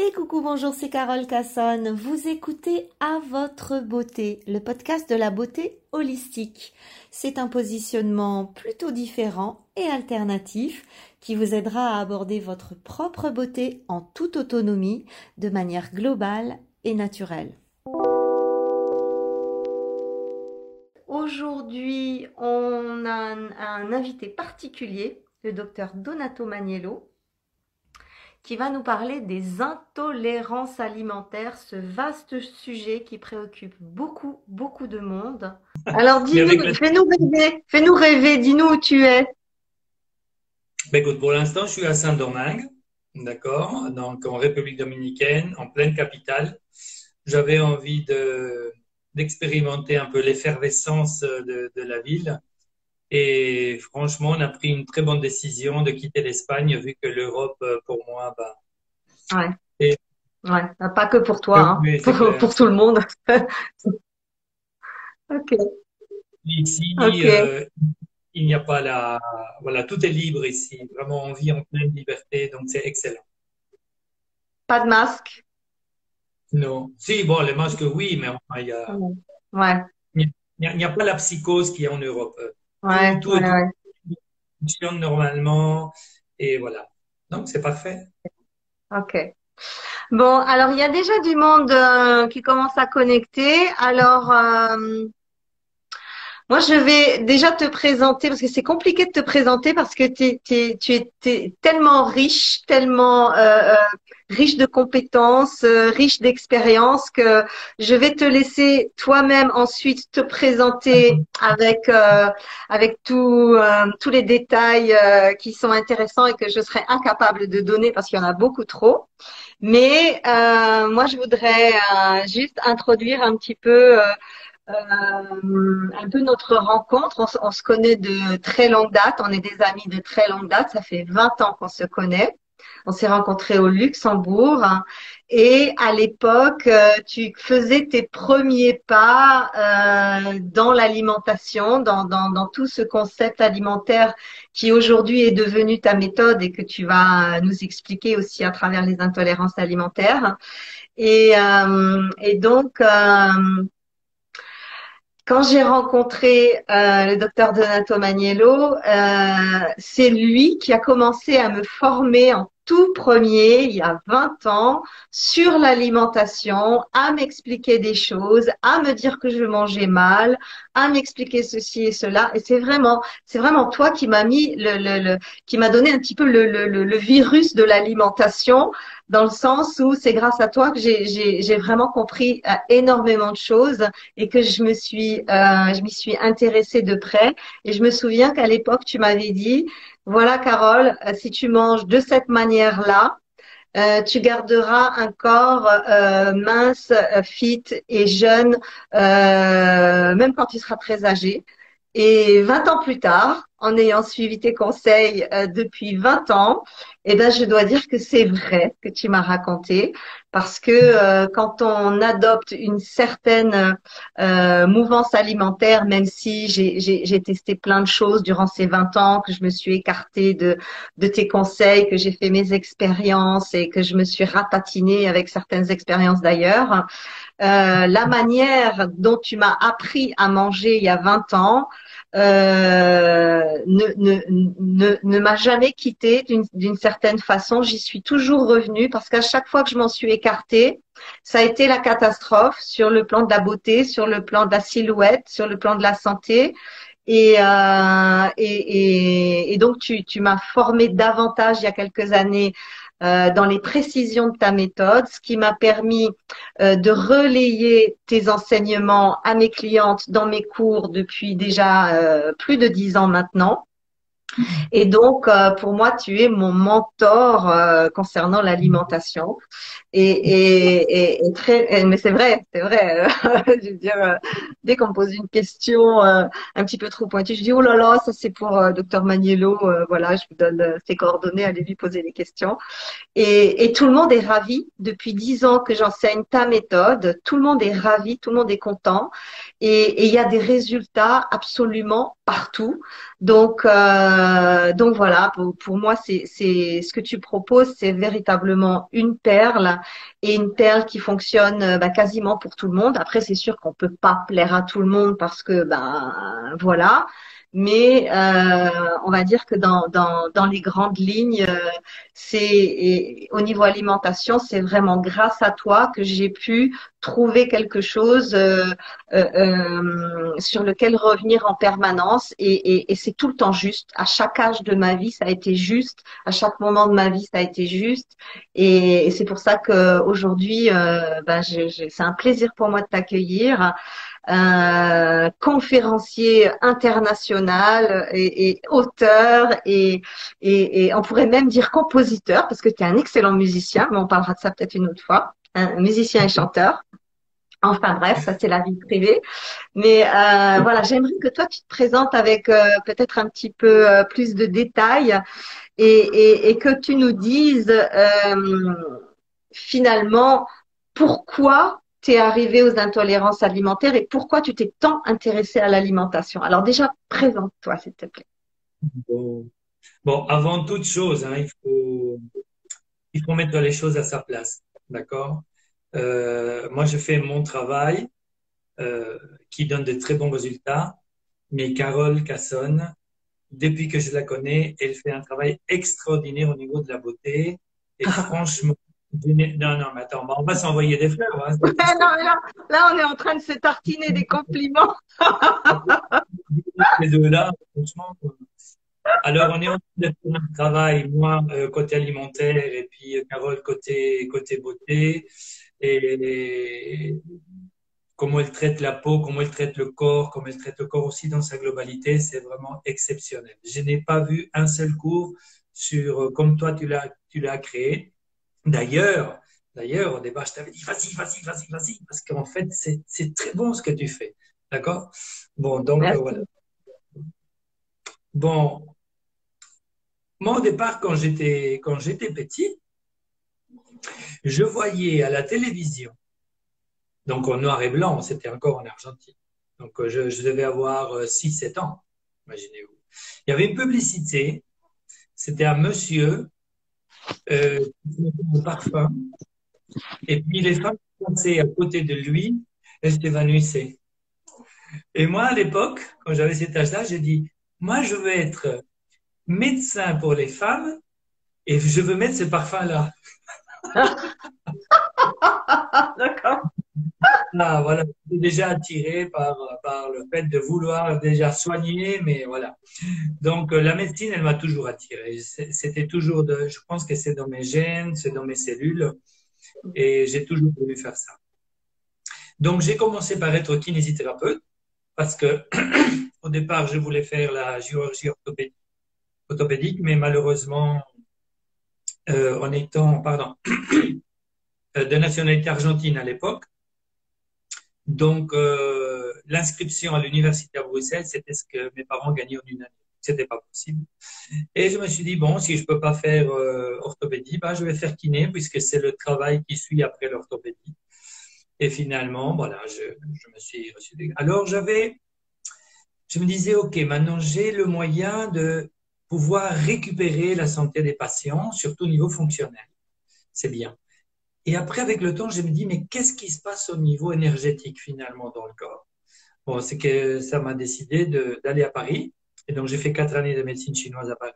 Et coucou, bonjour, c'est Carole Cassonne. Vous écoutez À votre beauté, le podcast de la beauté holistique. C'est un positionnement plutôt différent et alternatif qui vous aidera à aborder votre propre beauté en toute autonomie, de manière globale et naturelle. Aujourd'hui, on a un, invité particulier, le docteur Donato Maniello qui va nous parler des intolérances alimentaires, ce vaste sujet qui préoccupe beaucoup, beaucoup de monde. Alors, dis-nous, fais-nous rêver, fais-nous rêver, dis-nous où tu es. Ben, écoute, pour l'instant, je suis à Saint-Domingue, d'accord, donc en République dominicaine, en pleine capitale. J'avais envie de, d'expérimenter un peu l'effervescence de, de la ville et franchement, on a pris une très bonne décision de quitter l'Espagne, vu que l'Europe, euh, pour moi, bah. Ouais. ouais. Bah, pas que pour toi, hein. pour, tout le monde. ok. Ici, euh, il n'y a pas la. Voilà, tout est libre ici. Vraiment, on vit en pleine liberté, donc c'est excellent. Pas de masque? Non. Si, bon, les masques, oui, mais il y a. Ouais. Il n'y a, a, pas la psychose qu'il y a en Europe. Ouais, tout, fonctionne normalement et voilà. Donc c'est parfait. Ok. Bon, alors il y a déjà du monde euh, qui commence à connecter. Alors euh, moi, je vais déjà te présenter parce que c'est compliqué de te présenter parce que tu es tellement riche, tellement euh, euh, riche de compétences, euh, riche d'expériences que je vais te laisser toi-même ensuite te présenter avec avec tout, tous les détails qui sont intéressants et que je serai incapable de donner parce qu'il y en a beaucoup trop. Mais moi, je voudrais juste introduire un petit peu euh, un peu notre rencontre. On, se connaît de très longue date. On est des amis de très longue date. Ça fait 20 ans qu'on se connaît. On s'est rencontrés au Luxembourg. Et à l'époque, euh, tu faisais tes premiers pas euh, dans l'alimentation, dans, tout ce concept alimentaire qui aujourd'hui est devenu ta méthode et que tu vas nous expliquer aussi à travers les intolérances alimentaires. Et, euh, donc, euh, quand j'ai rencontré euh, le docteur Donato Maniello, euh, c'est lui qui a commencé à me former en tout premier, il y a 20 ans, sur l'alimentation, à m'expliquer des choses, à me dire que je mangeais mal, à m'expliquer ceci et cela. Et c'est vraiment, c'est vraiment toi qui m'a mis le, le, le qui m'a donné un petit peu le, le, le virus de l'alimentation, dans le sens où c'est grâce à toi que j'ai vraiment compris euh, énormément de choses et que je me suis, euh, je m'y suis intéressée de près. Et je me souviens qu'à l'époque, tu m'avais dit, voilà, Carole, euh, si tu manges de cette manière-là, euh, tu garderas un corps euh, mince, fit et jeune, même quand tu seras très âgé. Et 20 ans plus tard, en ayant suivi tes conseils depuis 20 ans, eh ben, je dois dire que c'est vrai que tu m'as raconté parce que euh, quand on adopte une certaine euh, mouvance alimentaire, même si j'ai testé plein de choses durant ces 20 ans, que je me suis écartée de, tes conseils, que j'ai fait mes expériences et que je me suis ratatinée avec certaines expériences d'ailleurs, la manière dont tu m'as appris à manger il y a 20 ans, euh, ne, ne, ne, ne m'a jamais quitté d'une certaine façon. J'y suis toujours revenue parce qu'à chaque fois que je m'en suis écartée, ça a été la catastrophe sur le plan de la beauté, sur le plan de la silhouette, sur le plan de la santé. Et, euh, et, et, et, donc, tu, tu m'as formé davantage il y a quelques années euh, dans les précisions de ta méthode, ce qui m'a permis euh, de relayer tes enseignements à mes clientes dans mes cours depuis déjà euh, plus de dix ans maintenant. Et donc, euh, pour moi, tu es mon mentor euh, concernant l'alimentation. Et, et, et, très, mais c'est vrai, c'est vrai. Euh, je veux dire, dès qu'on me pose une question un petit peu trop pointue, je dis oh là là, ça c'est pour docteur Maniello. voilà, je vous donne ses coordonnées, allez lui poser des questions. Et, et tout le monde est ravi. Depuis dix ans que j'enseigne ta méthode, tout le monde est ravi, tout le monde est content. Et il y a des résultats absolument partout. Donc, euh, donc voilà, pour, moi, c'est ce que tu proposes, c'est véritablement une perle et une perle qui fonctionne euh, bah, quasiment pour tout le monde. Après, c'est sûr qu'on peut pas plaire à tout le monde parce que, ben voilà mais euh, on va dire que dans, dans, dans les grandes lignes, euh, c'est au niveau alimentation, c'est vraiment grâce à toi que j'ai pu trouver quelque chose euh, euh, sur lequel revenir en permanence et, et, et c'est tout le temps juste. À chaque âge de ma vie, ça a été juste. À chaque moment de ma vie, ça a été juste. Et, et c'est pour ça que aujourd'hui, ben, c'est un plaisir pour moi de t'accueillir euh, conférencier international et, et auteur et, et, et, on pourrait même dire compositeur parce que tu es un excellent musicien, mais on parlera de ça peut-être une autre fois, un musicien et chanteur. Enfin bref, ça c'est la vie privée. Mais euh, voilà, j'aimerais que toi tu te présentes avec euh, peut-être un petit peu euh, plus de détails et, que tu nous dises euh, finalement pourquoi tu es arrivé aux intolérances alimentaires et pourquoi tu t'es tant intéressé à l'alimentation? Alors déjà, présente-toi, s'il te plaît. Bon, avant toute chose, hein, il, faut, il faut mettre les choses à sa place. D'accord? Euh, Moi, je fais mon travail euh, qui donne de très bons résultats, mais Carole Cassonne, depuis que je la connais, elle fait un travail extraordinaire au niveau de la beauté. Et franchement, non, non, mais attends, on va s'envoyer des fleurs. Hein. non, là, on est en train de se tartiner des compliments. Deux-là, franchement. Alors, on est en train de faire un travail, moi, euh, côté alimentaire, et puis euh, Carole, côté, côté beauté. Et, comment elle traite la peau, comment elle traite le corps, comment elle traite le corps aussi dans sa globalité, c'est vraiment exceptionnel. Je n'ai pas vu un seul cours sur, euh, comme toi, tu l'as, tu l'as créé D'ailleurs, d'ailleurs, au départ, je t'avais dit, vas-y, vas-y, vas-y, vas-y, parce qu'en fait, c'est très bon ce que tu fais. D'accord? Bon, donc, voilà. Bon, moi, au départ, quand j'étais, quand j'étais petit, je voyais à la télévision, donc en noir et blanc, c'était encore en Argentine. Donc, euh, je, je devais avoir 6-7 euh, ans, imaginez-vous. Il y avait une publicité, c'était un monsieur euh, parfum. Et puis les femmes qui passaient à côté de lui, elles s'évanouissaient. Et moi, à l'époque, quand j'avais cet âge-là, j'ai dit, moi, je veux être médecin pour les femmes et je veux mettre ce parfum-là. D'accord. Ah, voilà, déjà attiré par, par le fait de vouloir déjà soigner, mais voilà. Donc, euh, la médecine, elle m'a toujours attiré. C'était toujours de, je pense que c'est dans mes gènes, c'est dans mes cellules, et j'ai toujours voulu faire ça. Donc, j'ai commencé par être kinésithérapeute, parce que au départ, je voulais faire la chirurgie orthopédique, mais malheureusement, euh, en étant, pardon, euh, de nationalité argentine à l'époque, donc, euh, l'inscription à l'université à Bruxelles, c'était ce que mes parents gagnaient en une année. C'était pas possible. Et je me suis dit, bon, si je peux pas faire euh, orthopédie, bah, je vais faire kiné puisque c'est le travail qui suit après l'orthopédie. Et finalement, voilà, je, je me suis reçu. Alors, j'avais, je me disais, OK, maintenant j'ai le moyen de pouvoir récupérer la santé des patients, surtout au niveau fonctionnel. C'est bien. Et après, avec le temps, je me dis, mais qu'est-ce qui se passe au niveau énergétique finalement dans le corps? Bon, c'est que ça m'a décidé d'aller à Paris. Et donc, j'ai fait quatre années de médecine chinoise à Paris.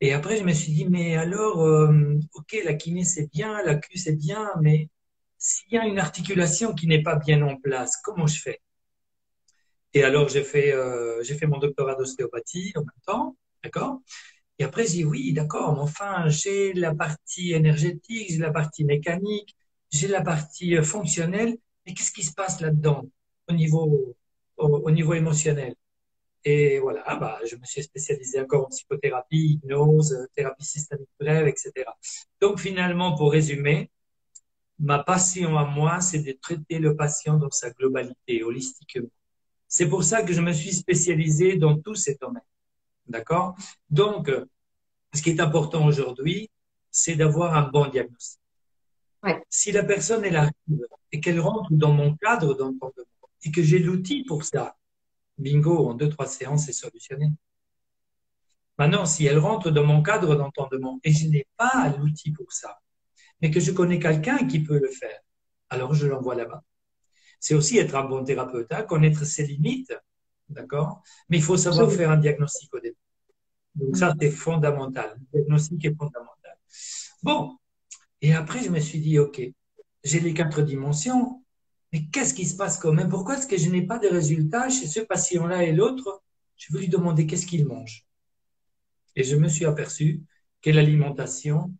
Et après, je me suis dit, mais alors, euh, ok, la kiné c'est bien, la Q c'est bien, mais s'il y a une articulation qui n'est pas bien en place, comment je fais? Et alors, euh, j'ai fait mon doctorat d'ostéopathie en même temps, d'accord? Et après, je dis oui, d'accord, mais enfin, j'ai la partie énergétique, j'ai la partie mécanique, j'ai la partie euh, fonctionnelle, mais qu'est-ce qui se passe là-dedans au niveau, au, niveau émotionnel? Et voilà, bah, je me suis spécialisé encore en psychothérapie, hypnose, euh, thérapie systémique brève, etc. Donc finalement, pour résumer, ma passion à moi, c'est de traiter le patient dans sa globalité, holistiquement. C'est pour ça que je me suis spécialisé dans tous ces domaines. D'accord? Donc, ce qui est important aujourd'hui, c'est d'avoir un bon diagnostic. Si la personne elle arrive et qu'elle rentre dans mon cadre d'entendement et que j'ai l'outil pour ça, bingo, en deux, trois séances, c'est solutionné. Maintenant, si elle rentre dans mon cadre d'entendement et je n'ai pas l'outil pour ça, mais que je connais quelqu'un qui peut le faire, alors je l'envoie là-bas. C'est aussi être un bon thérapeute, hein, connaître ses limites, d'accord? Mais il faut savoir faire un diagnostic au début. Donc ça, c'est fondamental. Le diagnostic est fondamental. Bon, et après, je me suis dit, OK, j'ai les quatre dimensions, mais qu'est-ce qui se passe quand même? Pourquoi est-ce que je n'ai pas de résultats chez ce patient-là et l'autre? Je veux lui demander qu'est-ce qu'il mange. Et je me suis aperçu que l'alimentation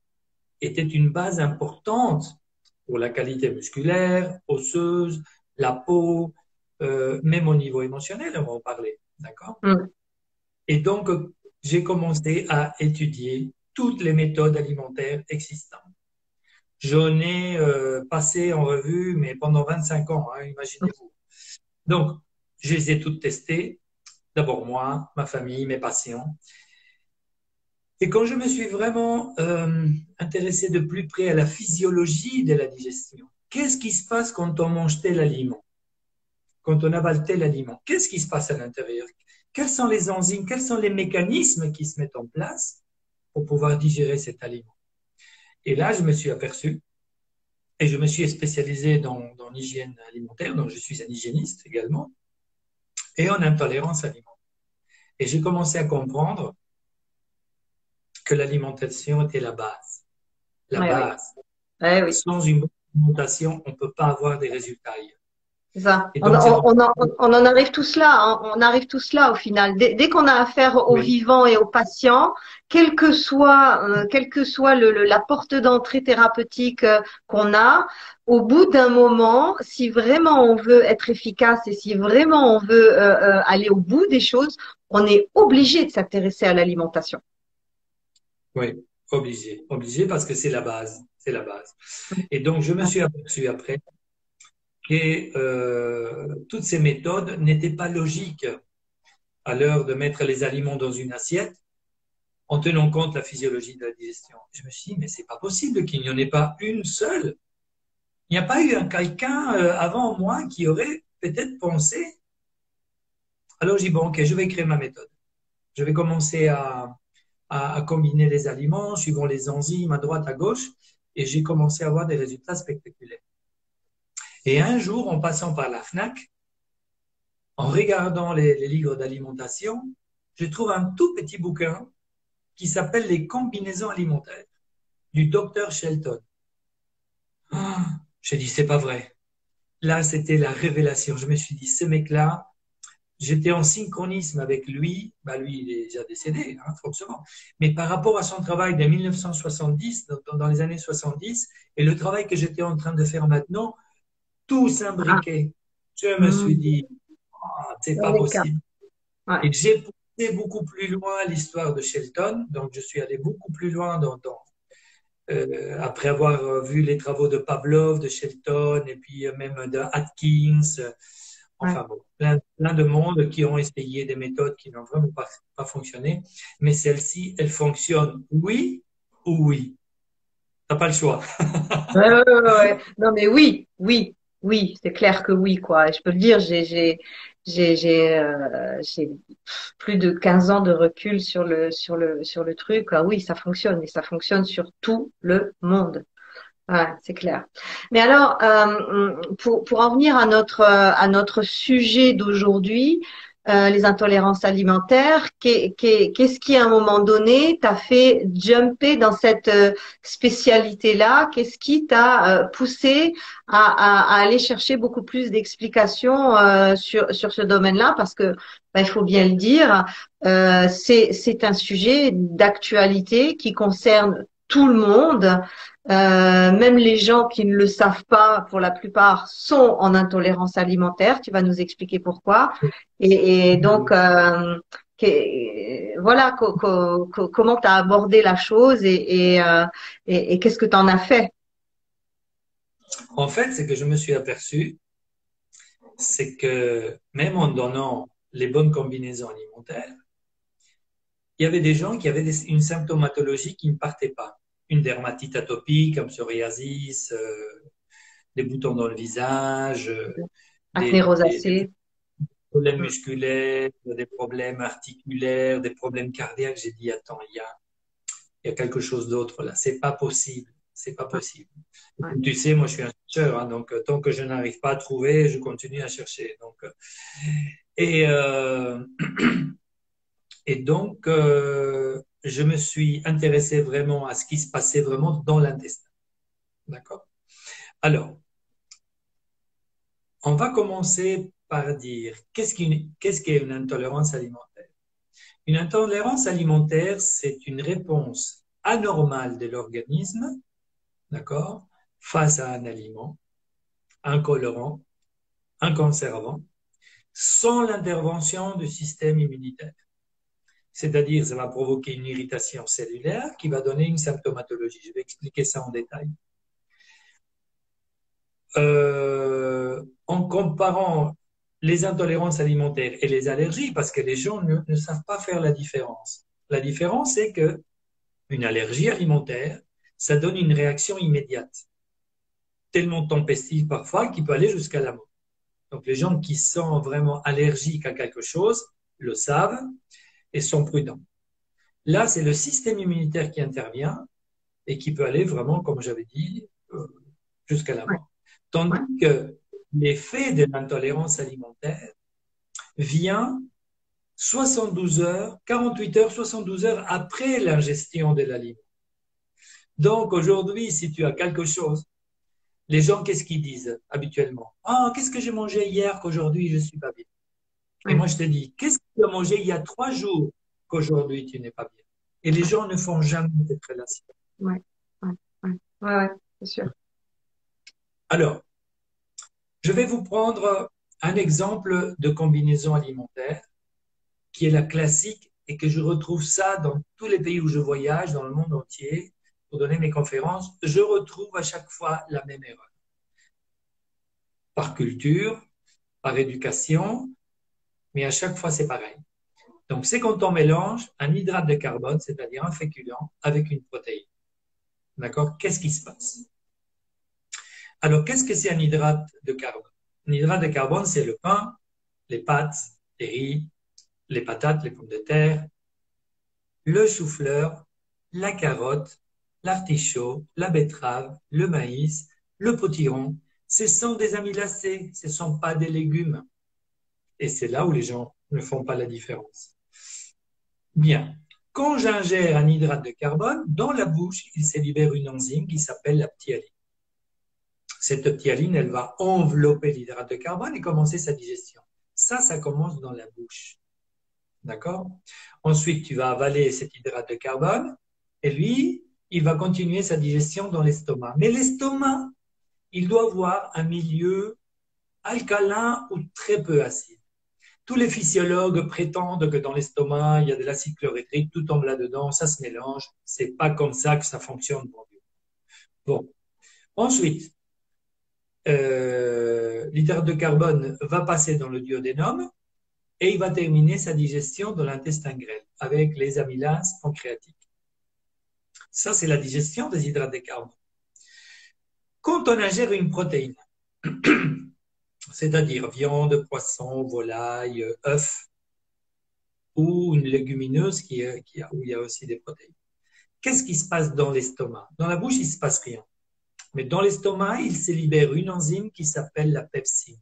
était une base importante pour la qualité musculaire, osseuse, la peau, euh, même au niveau émotionnel, on va en parler. D'accord? Mm. Et donc, j'ai commencé à étudier toutes les méthodes alimentaires existantes. J'en ai euh, passé en revue, mais pendant 25 ans, hein, imaginez-vous. Donc, je les ai toutes testées. D'abord moi, ma famille, mes patients. Et quand je me suis vraiment euh, intéressé de plus près à la physiologie de la digestion, qu'est-ce qui se passe quand on mange tel aliment? Quand on avale tel aliment. Qu'est-ce qui se passe à l'intérieur? Quels sont les enzymes? Quels sont les mécanismes qui se mettent en place pour pouvoir digérer cet aliment? Et là, je me suis aperçu, et je me suis spécialisé dans, l'hygiène alimentaire, donc je suis un hygiéniste également, et en intolérance alimentaire. Et j'ai commencé à comprendre que l'alimentation était la base. La base. Sans une bonne alimentation, on ne peut pas avoir des résultats ça. On, en arrive tous là, hein. on arrive tous là au final. Dès, qu'on a affaire aux vivants et aux patients, quelle que soit, euh, quelle que soit le, la porte d'entrée thérapeutique euh, qu'on a, au bout d'un moment, si vraiment on veut être efficace et si vraiment on veut euh, aller au bout des choses, on est obligé de s'intéresser à l'alimentation. Oui, obligé, obligé parce que c'est la base, c'est la base. Et donc je me suis aperçu après que euh, toutes ces méthodes n'étaient pas logiques à l'heure de mettre les aliments dans une assiette en tenant compte de la physiologie de la digestion. Je me suis dit, mais c'est pas possible qu'il n'y en ait pas une seule. Il n'y a pas eu un quelqu'un euh, avant moi qui aurait peut-être pensé. Alors j'ai dit, bon, ok, je vais créer ma méthode. Je vais commencer à, à, à combiner les aliments suivant les enzymes à droite, à gauche, et j'ai commencé à avoir des résultats spectaculaires. Et un jour, en passant par la FNAC, en regardant les, livres d'alimentation, je trouve un tout petit bouquin qui s'appelle Les combinaisons alimentaires du docteur Shelton. Ah, j'ai dit, c'est pas vrai. Là, c'était la révélation. Je me suis dit, ce mec-là, j'étais en synchronisme avec lui. Bah, lui, il est déjà décédé, hein, forcément. Mais par rapport à son travail de 1970, dans les années 70, et le travail que j'étais en train de faire maintenant, tout s'imbriquait. Je me suis mm. dit, ah, c'est pas possible. Et j'ai poussé beaucoup plus loin l'histoire de Shelton, donc je suis allé beaucoup plus loin dans, euh, après avoir vu les travaux de Pavlov, de Shelton, et puis même de Atkins, enfin bon, plein, de monde qui ont essayé des méthodes qui n'ont vraiment pas, pas fonctionné, mais celle-ci, elle fonctionne oui ou oui. T'as pas le choix. non mais oui, oui, oui, c'est clair que oui, quoi. je peux le dire, j'ai j'ai j'ai euh, j'ai plus de 15 ans de recul sur le sur le sur le truc. Ah oui, ça fonctionne et ça fonctionne sur tout le monde. Ouais, c'est clair. Mais alors, euh, pour pour en venir à notre à notre sujet d'aujourd'hui, euh, les intolérances alimentaires. Qu'est-ce qui, à un moment donné, t'a fait jumper dans cette euh, spécialité-là? Qu'est-ce qui t'a euh, poussé à, aller chercher beaucoup plus d'explications sur, sur ce domaine-là? Parce que, bah, il faut bien le dire, c'est un sujet d'actualité qui concerne tout le monde. Euh, même les gens qui ne le savent pas, pour la plupart, sont en intolérance alimentaire. Tu vas nous expliquer pourquoi. Et, donc, euh, voilà comment tu as abordé la chose et, euh, et, et qu'est-ce que tu en as fait? En fait, c'est que je me suis aperçu, c'est que même en donnant les bonnes combinaisons alimentaires, il y avait des gens qui avaient une symptomatologie qui ne partait pas une dermatite atopique, comme psoriasis, euh, des boutons dans le visage, euh, acné rosacée, problèmes musculaires, des problèmes articulaires, des problèmes cardiaques. J'ai dit, attends, il y a, il y a quelque chose d'autre là. C'est pas possible. C'est pas possible. tu sais, moi, je suis un chercheur, hein, donc tant que je n'arrive pas à trouver, je continue à chercher. Donc, et, euh, et donc, euh, je me suis intéressé vraiment à ce qui se passait vraiment dans l'intestin. D'accord? Alors, on va commencer par dire qu'est-ce qu'est une intolérance alimentaire? Une intolérance alimentaire, c'est une réponse anormale de l'organisme, d'accord, face à un aliment, un colorant, un conservant, sans l'intervention du système immunitaire. C'est-à-dire, ça va provoquer une irritation cellulaire qui va donner une symptomatologie. Je vais expliquer ça en détail. Euh, en comparant les intolérances alimentaires et les allergies, parce que les gens ne, savent pas faire la différence. La différence, c'est que une allergie alimentaire, ça donne une réaction immédiate, tellement tempestive parfois qu'il peut aller jusqu'à la mort. Donc les gens qui sont vraiment allergiques à quelque chose le savent et sont prudents. Là, c'est le système immunitaire qui intervient et qui peut aller vraiment, comme j'avais dit, euh, jusqu'à la mort. Tandis que l'effet de l'intolérance alimentaire vient 72 heures, 48 heures, 72 heures après l'ingestion de l'aliment. Donc aujourd'hui, si tu as quelque chose les gens, qu'est-ce qu'ils disent habituellement? Ah, qu'est-ce que j'ai mangé hier qu'aujourd'hui je ne suis pas bien? Et moi, je te dis, qu'est-ce que tu as mangé il y a trois jours qu'aujourd'hui tu n'es pas bien? Et les gens ne font jamais cette relation. Oui, ouais, ouais, ouais, c'est sûr. Alors, je vais vous prendre un exemple de combinaison alimentaire qui est la classique et que je retrouve ça dans tous les pays où je voyage, dans le monde entier pour donner mes conférences, je retrouve à chaque fois la même erreur. Par culture, par éducation, mais à chaque fois c'est pareil. Donc c'est quand on mélange un hydrate de carbone, c'est-à-dire un féculent, avec une protéine. D'accord? Qu'est-ce qui se passe? Alors qu'est-ce que c'est un hydrate de carbone? Un hydrate de carbone, c'est le pain, les pâtes, les riz, les patates, les pommes de terre, le chou-fleur, la carotte, l'artichaut, la betterave, le maïs, le potiron, ce sont des amylacés, ce ne sont pas des légumes. Et c'est là où les gens ne font pas la différence. Bien. Quand j'ingère un hydrate de carbone, dans la bouche, il se libère une enzyme qui s'appelle la ptyaline. Cette ptyaline, elle va envelopper l'hydrate de carbone et commencer sa digestion. Ça, ça commence dans la bouche. D'accord? Ensuite, tu vas avaler cet hydrate de carbone et lui, il va continuer sa digestion dans l'estomac. Mais l'estomac, il doit avoir un milieu alcalin ou très peu acide. Tous les physiologues prétendent que dans l'estomac, il y a de l'acide chlorhydrique, tout tombe là-dedans, ça se mélange. C'est pas comme ça que ça fonctionne. Bon. Ensuite, euh, l'hydrate de carbone va passer dans le duodénum et il va terminer sa digestion dans l'intestin grêle avec les amylases pancréatiques. Ça, c'est la digestion des hydrates de carbone. Quand on ingère une protéine, c'est-à-dire viande, poisson, volaille, œuf, ou une légumineuse qui, qui où il y a aussi des protéines, qu'est-ce qui se passe dans l'estomac? Dans la bouche, il ne se passe rien. Mais dans l'estomac, il se libère une enzyme qui s'appelle la pepsine.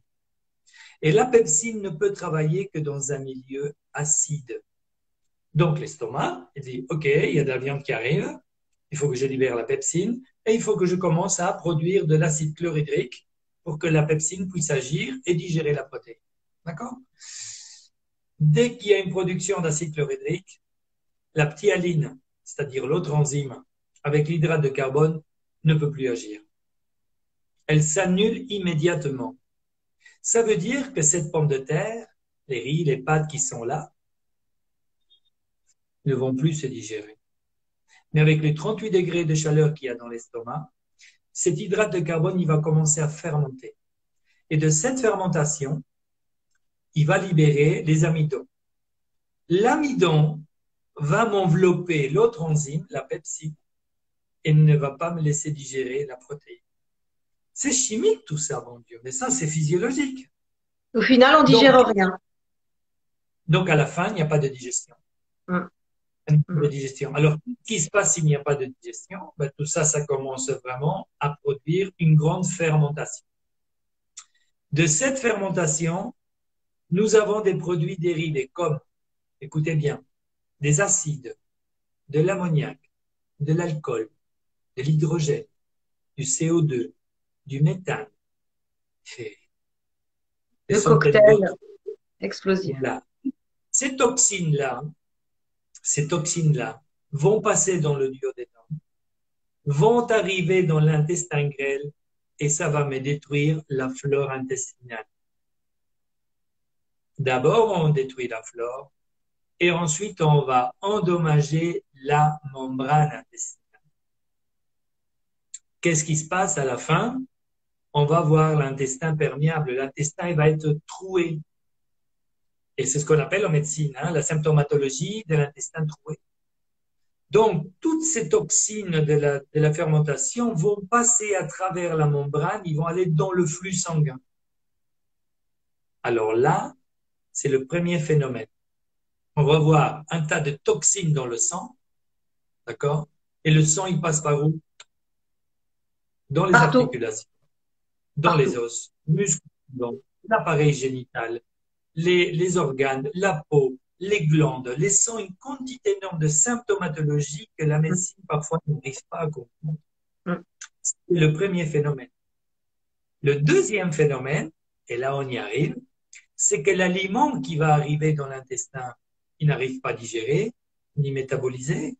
Et la pepsine ne peut travailler que dans un milieu acide. Donc l'estomac, il dit, OK, il y a de la viande qui arrive, il faut que je libère la pepsine et il faut que je commence à produire de l'acide chlorhydrique pour que la pepsine puisse agir et digérer la protéine. D'accord? Dès qu'il y a une production d'acide chlorhydrique, la ptyaline, c'est-à-dire l'autre enzyme, avec l'hydrate de carbone, ne peut plus agir. Elle s'annule immédiatement. Ça veut dire que cette pomme de terre, les riz, les pâtes qui sont là, ne vont plus se digérer. Mais avec les 38 degrés de chaleur qu'il y a dans l'estomac, cet hydrate de carbone, il va commencer à fermenter. Et de cette fermentation, il va libérer les amidons. L'amidon va m'envelopper l'autre enzyme, la pepsine, et ne va pas me laisser digérer la protéine. C'est chimique tout ça, mon Dieu, mais ça c'est physiologique. Au final, on digère rien. Donc, à la fin, il n'y a pas de digestion. Mm. De digestion. Alors, qu'est-ce qui se passe s'il n'y a pas de digestion ben, Tout ça, ça commence vraiment à produire une grande fermentation. De cette fermentation, nous avons des produits dérivés comme, écoutez bien, des acides, de l'ammoniac, de l'alcool, de l'hydrogène, du CO2, du méthane. Le cocktail explosif. Ces toxines-là, ces toxines-là vont passer dans le duodénum, vont arriver dans l'intestin grêle et ça va me détruire la flore intestinale. D'abord, on détruit la flore et ensuite on va endommager la membrane intestinale. Qu'est-ce qui se passe à la fin? On va voir l'intestin perméable. L'intestin va être troué. Et c'est ce qu'on appelle en médecine hein, la symptomatologie de l'intestin troué. Donc, toutes ces toxines de la, de la fermentation vont passer à travers la membrane, ils vont aller dans le flux sanguin. Alors là, c'est le premier phénomène. On va voir un tas de toxines dans le sang, d'accord? Et le sang, il passe par où? Dans les articulations, dans les os, muscles, l'appareil génital, les, les organes, la peau, les glandes, laissant une quantité énorme de symptomatologie que la médecine parfois n'arrive pas à comprendre. C'est le premier phénomène. Le deuxième phénomène, et là on y arrive, c'est que l'aliment qui va arriver dans l'intestin, il n'arrive pas à digérer, ni métaboliser,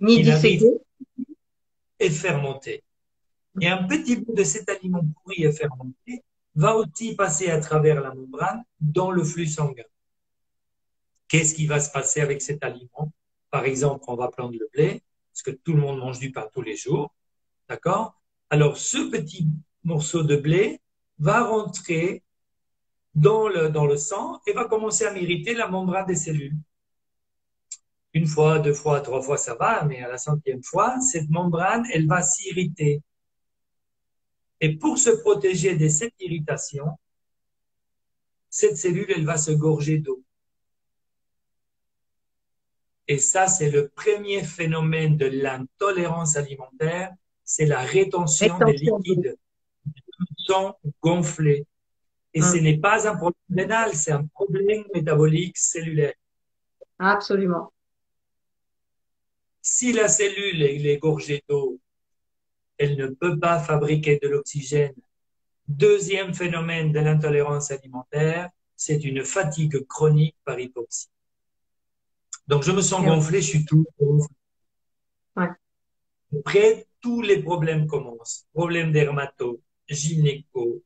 ni disséquer, et fermenter. Et un petit bout de cet aliment pourri et fermenté va aussi passer à travers la membrane dans le flux sanguin. Qu'est-ce qui va se passer avec cet aliment? Par exemple, on va prendre le blé, parce que tout le monde mange du pain tous les jours. D'accord? Alors, ce petit morceau de blé va rentrer dans le, dans le sang et va commencer à m'irriter la membrane des cellules. Une fois, deux fois, trois fois, ça va, mais à la centième fois, cette membrane, elle va s'irriter. Et pour se protéger de cette irritation, cette cellule, elle va se gorger d'eau. Et ça, c'est le premier phénomène de l'intolérance alimentaire, c'est la rétention, des liquides sont gonflés. Et ce hum. n'est pas un problème rénal, c'est un problème métabolique cellulaire. Absolument. Si la cellule est gorgée d'eau, elle ne peut pas fabriquer de l'oxygène. Deuxième phénomène de l'intolérance alimentaire, c'est une fatigue chronique par hypoxie. Donc, je me sens gonflé, je suis tout gonflé. Après, tous les problèmes commencent. Problèmes dermato, gynéco,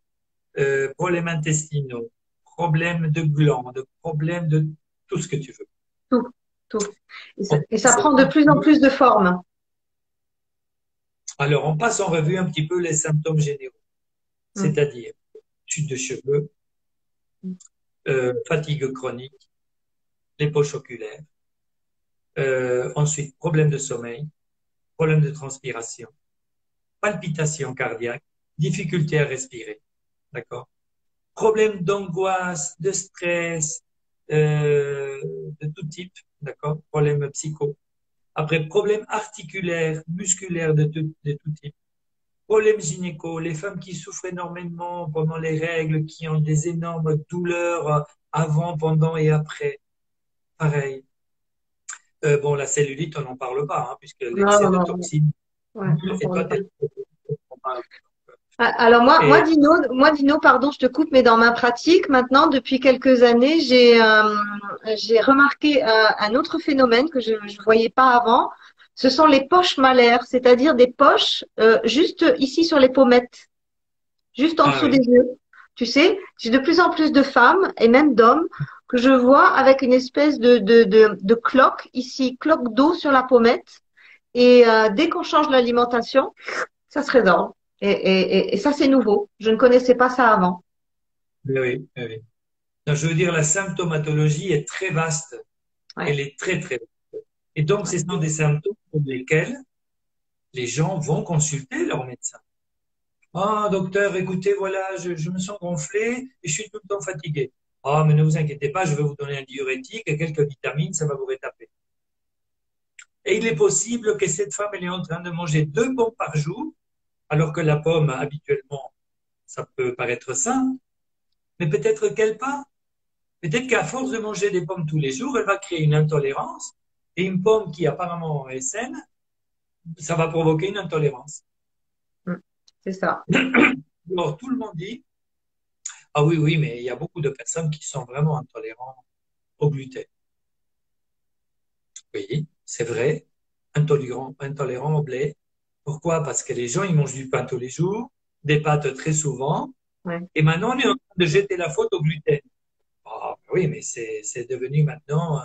euh, problèmes intestinaux, problèmes de glandes, problèmes de tout ce que tu veux. Tout, tout. Et ça, prend de plus en plus de formes. Alors, on passe en revue un petit peu les symptômes généraux, mm. c'est-à-dire chute de cheveux, mm. euh, fatigue chronique, les poches oculaires, euh, ensuite, problème de sommeil, problème de transpiration, palpitation cardiaque, difficulté à respirer. D'accord? Problème d'angoisse, de stress, euh, de tout type. D'accord? Problème psycho. Après, problème articulaire, musculaire de tout, de tout type. Problème gynéco, les femmes qui souffrent énormément pendant les règles, qui ont des énormes douleurs avant, pendant et après. Pareil. Euh, bon, la cellulite, on n'en parle pas, hein, puisque l'excès de toxines. Ah, alors moi, moi, Dino, moi, Dino, pardon, je te coupe, mais dans ma pratique, maintenant, depuis quelques années, j'ai euh, j'ai remarqué euh, un autre phénomène que je ne voyais pas avant. Ce sont les poches malaires, c'est-à-dire des poches juste ici sur les pommettes, juste en ah dessous des yeux. Tu sais, j'ai de plus en plus de femmes et même d'hommes que je vois avec une espèce de, de, de, de cloque ici, cloque d'eau sur la pommette. Et euh, dès qu'on change l'alimentation, ça se résorbe. Et, et, et ça, c'est nouveau. Je ne connaissais pas ça avant. Oui, oui. je veux dire, la symptomatologie est très vaste. Elle est très, très vaste. Et donc, ce sont des symptômes pour lesquels les gens vont consulter leur médecin. Ah, docteur, écoutez, voilà, je, je me sens gonflé et je suis tout le temps fatigué. Ah, mais ne vous inquiétez pas, je vais vous donner un diurétique et quelques vitamines, ça va vous rétaper. Et il est possible que cette femme, elle est en train de manger deux pommes par jour, alors que la pomme, habituellement, ça peut paraître sain, mais peut-être qu'elle pas. Peut-être qu'à force de manger des pommes tous les jours, elle va créer une intolérance, et une pomme qui apparemment est saine, ça va provoquer une intolérance. Mm. C'est ça. Alors, tout le monde dit, ah oui, oui, mais il y a beaucoup de personnes qui sont vraiment intolérantes au gluten. Oui, c'est vrai, intolérant, intolérant au blé. Pourquoi? Parce que les gens, ils mangent du pain tous les jours, des pâtes très souvent, et maintenant, on est en train de jeter la faute au gluten. Ah, oui, mais c'est devenu maintenant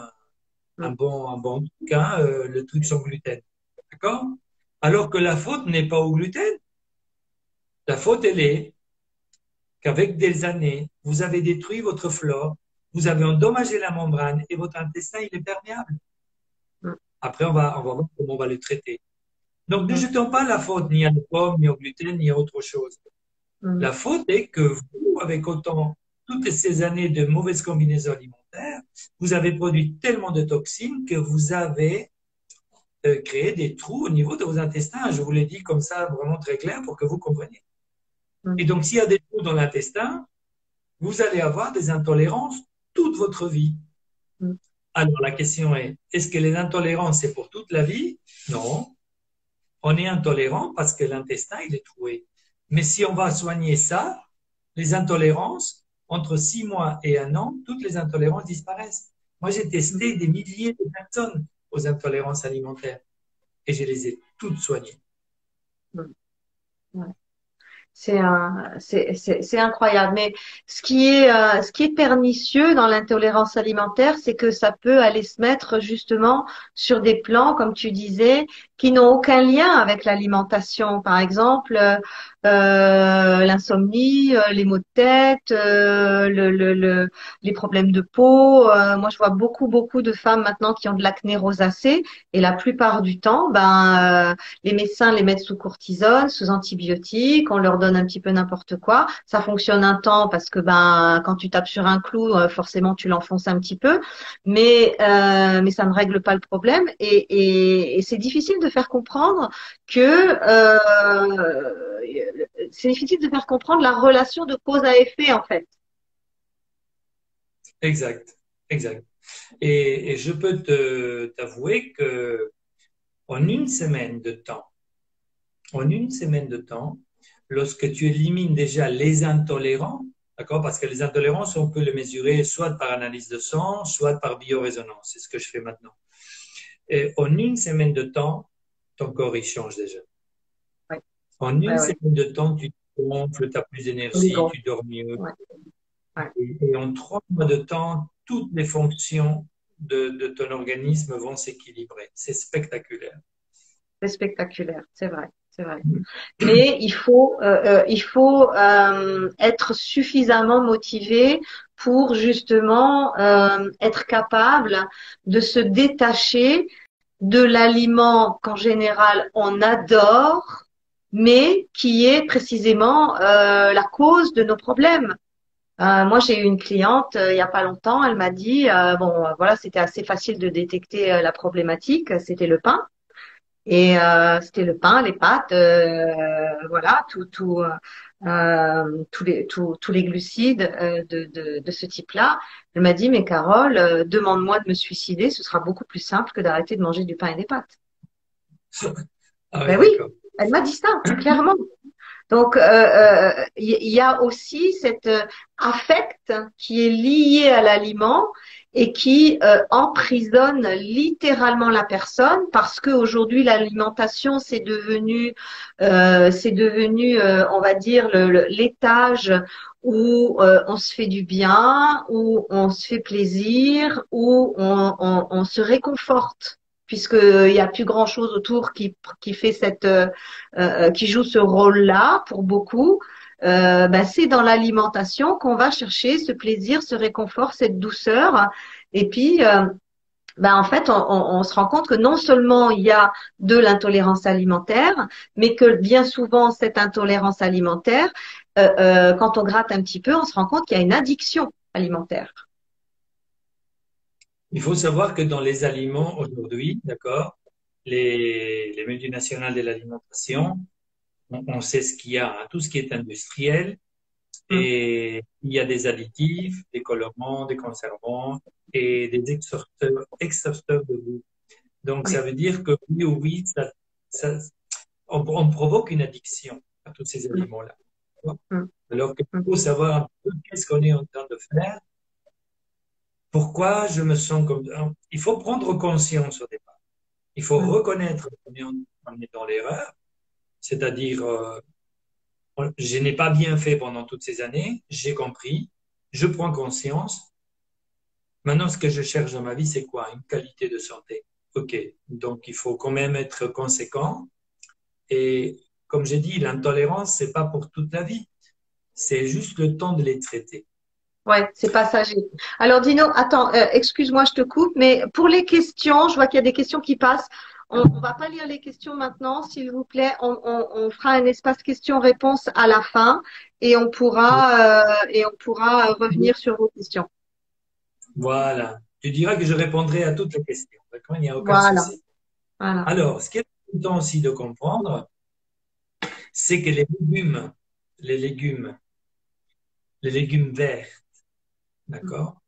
un, bon, un bon truc, hein, euh, le truc sans gluten. D'accord? Alors que la faute n'est pas au gluten. La faute, elle est qu'avec des années, vous avez détruit votre flore, vous avez endommagé la membrane et votre intestin, il est perméable. Après, on va, on va voir comment on va le traiter. Donc, ne mm. jetons pas la faute ni à la pomme, ni au gluten, ni à autre chose. Mm. La faute est que vous, avec autant, toutes ces années de mauvaises combinaisons alimentaires, vous avez produit tellement de toxines que vous avez euh, créé des trous au niveau de vos intestins. Je vous l'ai dit comme ça, vraiment très clair pour que vous compreniez. Mm. Et donc, s'il y a des trous dans l'intestin, vous allez avoir des intolérances toute votre vie. Mm. Alors, la question est, est-ce que les intolérances, c'est pour toute la vie? Non. On est intolérant parce que l'intestin, il est troué. Mais si on va soigner ça, les intolérances, entre six mois et un an, toutes les intolérances disparaissent. Moi, j'ai testé des milliers de personnes aux intolérances alimentaires et je les ai toutes soignées. C'est incroyable. Mais euh, ce qui est pernicieux dans l'intolérance alimentaire, c'est que ça peut aller se mettre justement sur des plans, comme tu disais, qui n'ont aucun lien avec l'alimentation. Par exemple, euh, l'insomnie, euh, les maux de tête, euh, le, le, les problèmes de peau. moi, je vois beaucoup, beaucoup de femmes maintenant qui ont de l'acné rosacée et la plupart du temps, ben, les médecins les mettent sous cortisone, sous antibiotiques, on leur donne un petit peu n'importe quoi. Ça fonctionne un temps parce que ben, quand tu tapes sur un clou, forcément, tu l'enfonces un petit peu, mais mais ça ne règle pas le problème et, et c'est difficile de faire comprendre que euh, c'est difficile de faire comprendre la relation de cause à effet en fait. Exact, exact. Et, je peux t'avouer que en une semaine de temps, en une semaine de temps, lorsque tu élimines déjà les intolérants, d'accord, parce que les intolérances, on peut les mesurer soit par analyse de sang, soit par biorésonance. C'est ce que je fais maintenant. Et en une semaine de temps, ton corps il change déjà. En une semaine de temps, tu te gonfles, tu as plus d'énergie, tu dors mieux. Et, en trois mois de temps, toutes les fonctions de, ton organisme vont s'équilibrer. C'est spectaculaire. C'est spectaculaire, c'est vrai. C'est vrai. Mm. Mais il faut, euh, euh, il faut euh, être suffisamment motivé pour justement être capable de se détacher de l'aliment qu'en général on adore, mais qui est précisément euh, la cause de nos problèmes. Euh, moi, j'ai eu une cliente euh, il y a pas longtemps. Elle m'a dit, bon, voilà, c'était assez facile de détecter la problématique. C'était le pain. Et c'était le pain, les pâtes, voilà, tout, tout, euh, tous, les, tous, tous les glucides euh, de, de, de, ce type-là. Elle m'a dit, mais Carole, euh, demande-moi de me suicider, ce sera beaucoup plus simple que d'arrêter de manger du pain et des pâtes. Ah ben oui, elle m'a dit ça, clairement. Donc, il y, a aussi cet affect qui est lié à l'aliment et qui euh, emprisonne littéralement la personne parce qu'aujourd'hui l'alimentation c'est devenu euh, c'est devenu euh, on va dire l'étage où euh, on se fait du bien où on se fait plaisir où on, on, on se réconforte puisqu'il n'y a plus grand chose autour qui, qui fait cette qui joue ce rôle là pour beaucoup euh, ben, c'est dans l'alimentation qu'on va chercher ce plaisir, ce réconfort, cette douceur. Et puis, euh, ben, en fait, on, se rend compte que non seulement il y a de l'intolérance alimentaire, mais que bien souvent cette intolérance alimentaire, euh, quand on gratte un petit peu, on se rend compte qu'il y a une addiction alimentaire Il faut savoir que dans les aliments aujourd'hui, d'accord, les multinationales de l'alimentation, on, sait ce qu'il y a, hein, tout ce qui est industriel, mm. et il y a des additifs, des colorants, des conservants et des extrakteurs de goût. Donc, ça veut dire que oui ou oui, ça, ça, on, provoque une addiction à tous ces mm. aliments-là. Mm. Alors qu'il faut savoir un peu qu'est-ce qu'on est en train de faire. Pourquoi je me sens comme... Il faut prendre conscience au départ. Il faut reconnaître qu'on est dans l'erreur c'est-à-dire, euh, je n'ai pas bien fait pendant toutes ces années, j'ai compris, je prends conscience. Maintenant, ce que je cherche dans ma vie, c'est quoi? Une qualité de santé. OK, donc il faut quand même être conséquent. Et comme j'ai dit, l'intolérance, c'est pas pour toute la vie. C'est juste le temps de les traiter. Ouais, c'est passager. Alors Dino, attends, euh, excuse-moi, je te coupe, mais pour les questions, je vois qu'il y a des questions qui passent. On ne va pas lire les questions maintenant, s'il vous plaît. On, fera un espace questions-réponses à la fin et on pourra euh, et on pourra revenir sur vos questions. Voilà. Tu diras que je répondrai à toutes les questions. D'accord? Il n'y a aucun souci. Voilà. Alors, ce qui est important aussi de comprendre, c'est que les légumes, les légumes, les légumes verts, d'accord?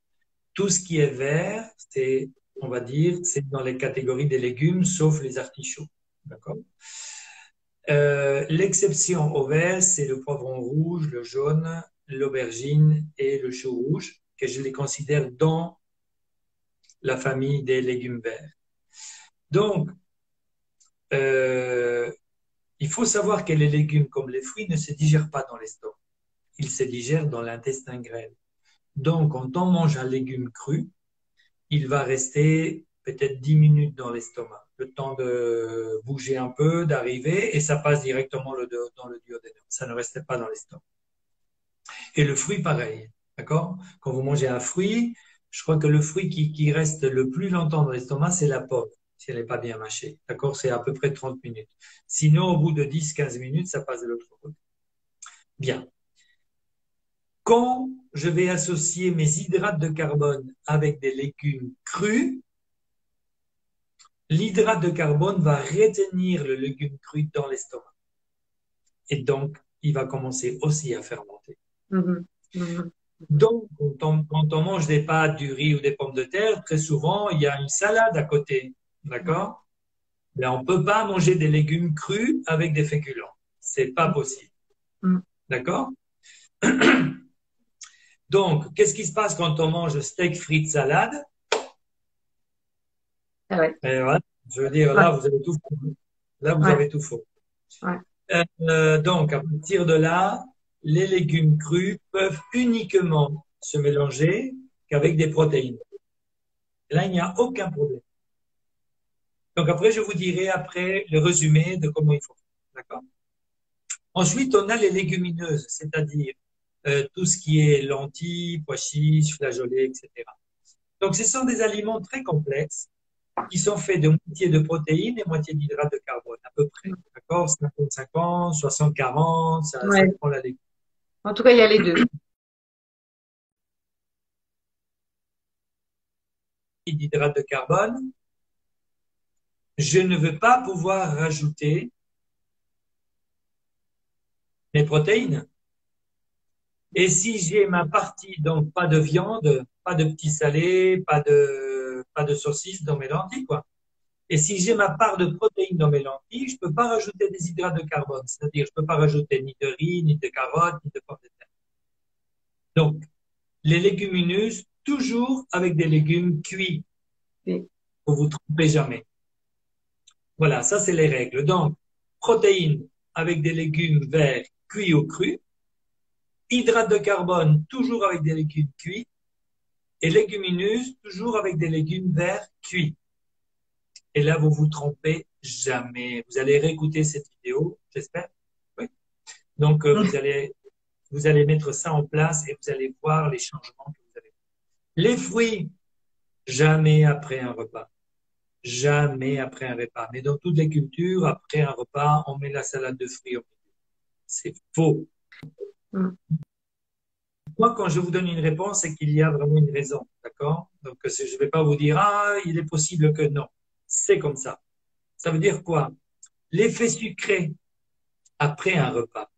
Tout ce qui est vert, c'est on va dire, c'est dans les catégories des légumes, sauf les artichauts. D'accord? Euh, L'exception au vert, c'est le poivron rouge, le jaune, l'aubergine et le chou rouge, que je les considère dans la famille des légumes verts. Donc, euh, il faut savoir que les légumes, comme les fruits, ne se digèrent pas dans l'estomac. Ils se digèrent dans l'intestin grêle. Donc, quand on mange un légume cru, il va rester peut-être 10 minutes dans l'estomac, le temps de bouger un peu, d'arriver, et ça passe directement dans le duodénum. Ça ne restait pas dans l'estomac. Et le fruit, pareil. D'accord? Quand vous mangez un fruit, je crois que le fruit qui, reste le plus longtemps dans l'estomac, c'est la pomme, si elle n'est pas bien mâchée. D'accord? C'est à peu près 30 minutes. Sinon, au bout de 10-15 minutes, ça passe de l'autre côté. Bien. Quand je vais associer mes hydrates de carbone avec des légumes crus, l'hydrate de carbone va retenir le légume cru dans l'estomac. Et donc, il va commencer aussi à fermenter. Mm-hmm. Mm-hmm. Donc, quand on, mange des pâtes, du riz ou des pommes de terre, très souvent, il y a une salade à côté. D'accord? Mais on ne peut pas manger des légumes crus avec des féculents. C'est pas possible. Mm. D'accord? Donc, qu'est-ce qui se passe quand on mange steak, frites, salade ah ouais. Eh je veux dire, là, vous avez tout faux. Là, vous avez tout faux. Euh, donc, à partir de là, les légumes crus peuvent uniquement se mélanger qu'avec des protéines. là, il n'y a aucun problème. Donc après, je vous dirai après le résumé de comment il faut. D'accord? Ensuite, on a les légumineuses, c'est-à-dire euh, tout ce qui est lentilles, pois chiches, flageolets, etc. Donc, ce sont des aliments très complexes qui sont faits de moitié de protéines et moitié d'hydrates de carbone, à peu près. D'accord? 50-50, 60-40, ça, prend la légume. En tout cas, il y a les deux. d'hydrates de carbone, je ne veux pas pouvoir rajouter les protéines. Et si j'ai ma partie, donc pas de viande, pas de petits salés, pas de, pas de saucisses dans mes lentilles, quoi. Et si j'ai ma part de protéines dans mes lentilles, je peux pas rajouter des hydrates de carbone. C'est-à-dire, je peux pas rajouter ni de riz, ni de carottes, ni de pommes de terre. Donc, les légumineuses, toujours avec des légumes cuits. Oui. Pour vous tromper jamais. Voilà, ça c'est les règles. Donc, protéines avec des légumes verts cuits ou crus hydrates de carbone, toujours avec des légumes cuits, et légumineuses, toujours avec des légumes verts cuits. Et là, vous vous trompez jamais. Vous allez réécouter cette vidéo, j'espère. Oui. Donc, euh, vous allez, vous allez mettre ça en place et vous allez voir les changements que vous allez. Les fruits, jamais après un repas. Jamais après un repas. Mais dans toutes les cultures, après un repas, on met la salade de fruits au milieu. C'est faux. Moi, quand je vous donne une réponse, c'est qu'il y a vraiment une raison, d'accord? Donc, je ne vais pas vous dire, ah, il est possible que non. C'est comme ça. Ça veut dire quoi? L'effet sucré après un repas,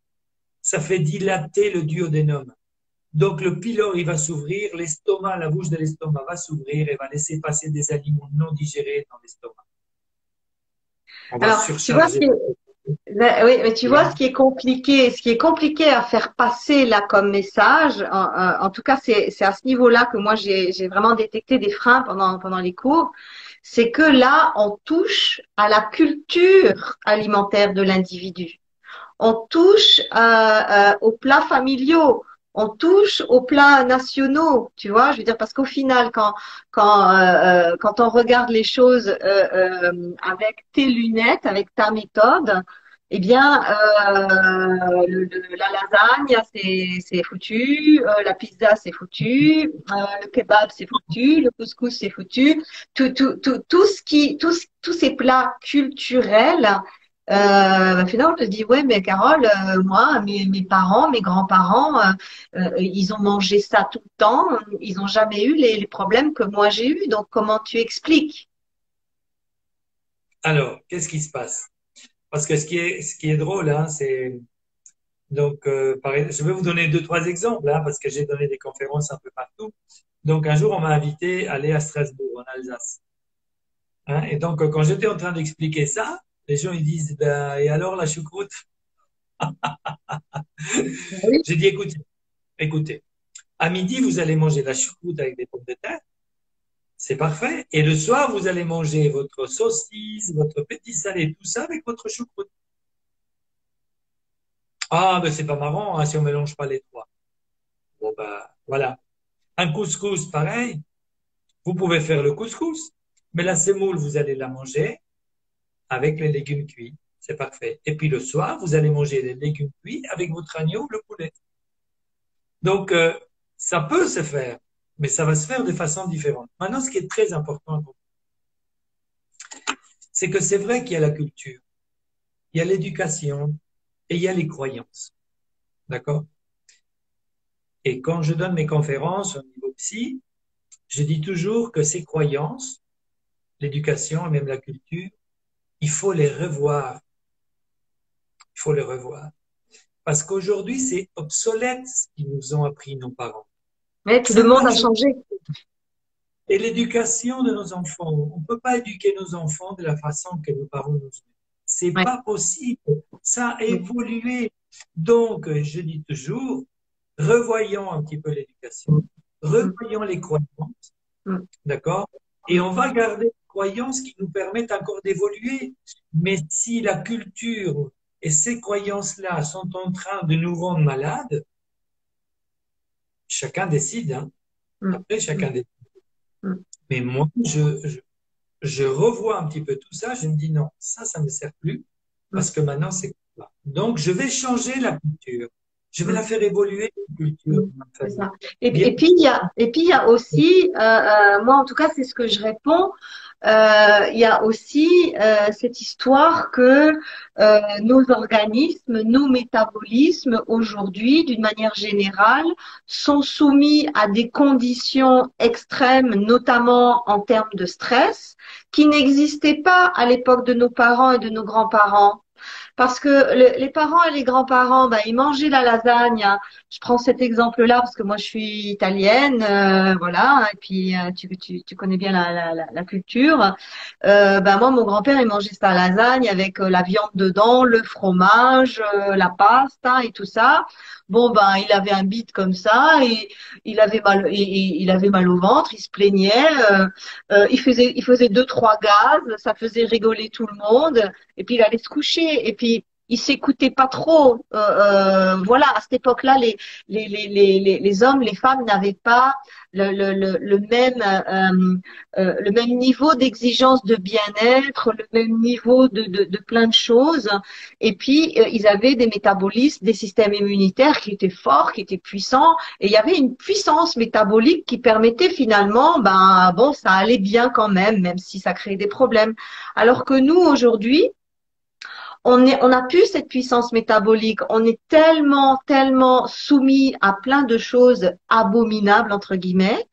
ça fait dilater le duodénum. Donc, le pylore, il va s'ouvrir, l'estomac, la bouche de l'estomac va s'ouvrir et va laisser passer des aliments non digérés dans l'estomac. Alors, tu vois, oui, mais tu vois, ce qui est compliqué, ce qui est compliqué à faire passer là comme message, en, tout cas, c'est à ce niveau-là que moi j'ai vraiment détecté des freins pendant pendant les cours, c'est que là, on touche à la culture alimentaire de l'individu. On touche euh, euh, aux plats familiaux, on touche aux plats nationaux, tu vois. Je veux dire parce qu'au final, quand quand euh, quand on regarde les choses avec tes lunettes, avec ta méthode, eh bien, euh, la lasagne, c'est foutu, euh, la pizza, c'est foutu, euh, le kebab, c'est foutu, le couscous, c'est foutu. Tout, tout, tout, tout ce qui, tous ces plats culturels, euh, finalement, on se dit, ouais, mais Carole, euh, moi, mes, parents, mes grands-parents, euh, ils ont mangé ça tout le temps, ils n'ont jamais eu les, problèmes que moi j'ai eu. Donc, comment tu expliques? Alors, qu'est-ce qui se passe? Parce que ce qui est, ce qui est drôle, hein, c'est donc, euh, je vais vous donner deux trois exemples, hein, parce que j'ai donné des conférences un peu partout. Donc, un jour, on m'a invité à aller à Strasbourg, en Alsace. Hein, et donc, quand j'étais en train d'expliquer ça, les gens ils disent, ben, et alors la choucroute? J'ai dit, écoutez, écoutez, à midi, vous allez manger la choucroute avec des pommes de terre. C'est parfait. Et le soir, vous allez manger votre saucisse, votre petit salé, tout ça avec votre choucroute. Ah, ben c'est pas marrant hein, si on mélange pas les trois. Bon ben voilà. Un couscous, pareil. Vous pouvez faire le couscous, mais la semoule, vous allez la manger avec les légumes cuits. C'est parfait. Et puis le soir, vous allez manger les légumes cuits avec votre agneau, le poulet. Donc, euh, ça peut se faire mais ça va se faire de façon différente. Maintenant, ce qui est très important, c'est que c'est vrai qu'il y a la culture, il y a l'éducation et il y a les croyances. D'accord? Et quand je donne mes conférences au niveau psy, je dis toujours que ces croyances, l'éducation et même la culture, il faut les revoir. Il faut les revoir. Parce qu'aujourd'hui, c'est obsolète ce qu'ils nous ont appris nos parents. Mais tout le monde a changé. Et l'éducation de nos enfants, on ne peut pas éduquer nos enfants de la façon que nos parents nous ont. C'est pas possible. Ça a évolué. Donc, je dis toujours, revoyons un petit peu l'éducation, revoyons les croyances, mm. d'accord? Et on va garder croyances qui nous permettent encore d'évoluer. Mais si la culture et ces croyances-là sont en train de nous rendre malades, chacun décide. Hein. Mm. Après, chacun mm. décide. Mm. Mais moi, je, je, revois un petit peu tout ça. Je me dis non, ça, ça ne me sert plus parce que maintenant, c'est quoi Donc, je vais changer la culture. Je vais la faire évoluer, la culture. Et, et, puis, il y a, et puis, il y a aussi, euh, euh, moi, en tout cas, c'est ce que je réponds il y a aussi euh, cette histoire que euh, nos organismes, nos métabolismes aujourd'hui, d'une manière générale, sont soumis à des conditions extrêmes, notamment en termes de stress, qui n'existaient pas à l'époque de nos parents et de nos grands-parents. Parce que les parents et les grands-parents, ben, ils mangeaient la lasagne. Je prends cet exemple-là parce que moi, je suis italienne, euh, voilà. Et puis, euh, tu, connais bien la culture. Euh, ben, moi, mon grand-père, il mangeait sa lasagne avec euh, la viande dedans, le fromage, la pasta et tout ça. Bon ben il avait un bide comme ça et il avait mal il, avait mal au ventre, il se plaignait, euh, euh, il faisait il faisait deux trois gaz, ça faisait rigoler tout le monde et puis il allait se coucher et puis il s'écoutait pas trop. Euh, euh, voilà, à cette époque-là, les, les, les, les, hommes, les femmes n'avaient pas le, le, le, même euh, euh, le même niveau d'exigence de bien-être, le même niveau de, de, de, plein de choses. Et puis euh, ils avaient des métabolismes, des systèmes immunitaires qui étaient forts, qui étaient puissants, et il y avait une puissance métabolique qui permettait finalement, ben bon, ça allait bien quand même, même si ça créait des problèmes. Alors que nous aujourd'hui, on est, on a plus cette puissance métabolique. On est tellement, tellement soumis à plein de choses abominables entre guillemets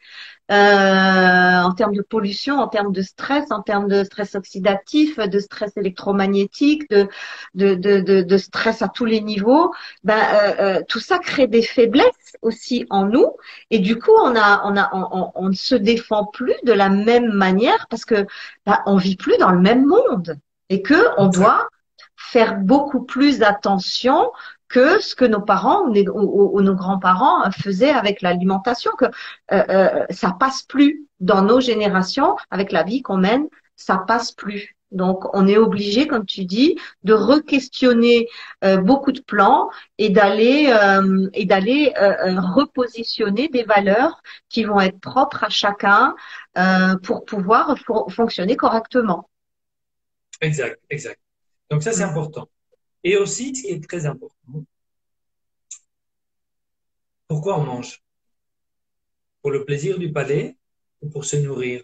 euh, en termes de pollution, en termes de stress, en termes de stress oxydatif, de stress électromagnétique, de, de, de, de, stress à tous les niveaux, ben, euh, euh, tout ça crée des faiblesses aussi en nous. Et du coup, on, a, on, a, on, on, ne se défend plus de la même manière parce que ben, on vit plus dans le même monde et que on doit faire beaucoup plus attention que ce que nos parents ou, nos grands-parents faisaient avec l'alimentation, que euh, euh, ça passe plus dans nos générations avec la vie qu'on mène, ça passe plus. Donc, on est obligé, comme tu dis, de re-questionner euh, beaucoup de plans et d'aller et d'aller repositionner des valeurs qui vont être propres à chacun pour pouvoir fonctionner correctement. Exact, exact. Donc ça, c'est mm. important. Et aussi, ce qui est très important, pourquoi on mange? Pour le plaisir du palais ou pour se nourrir?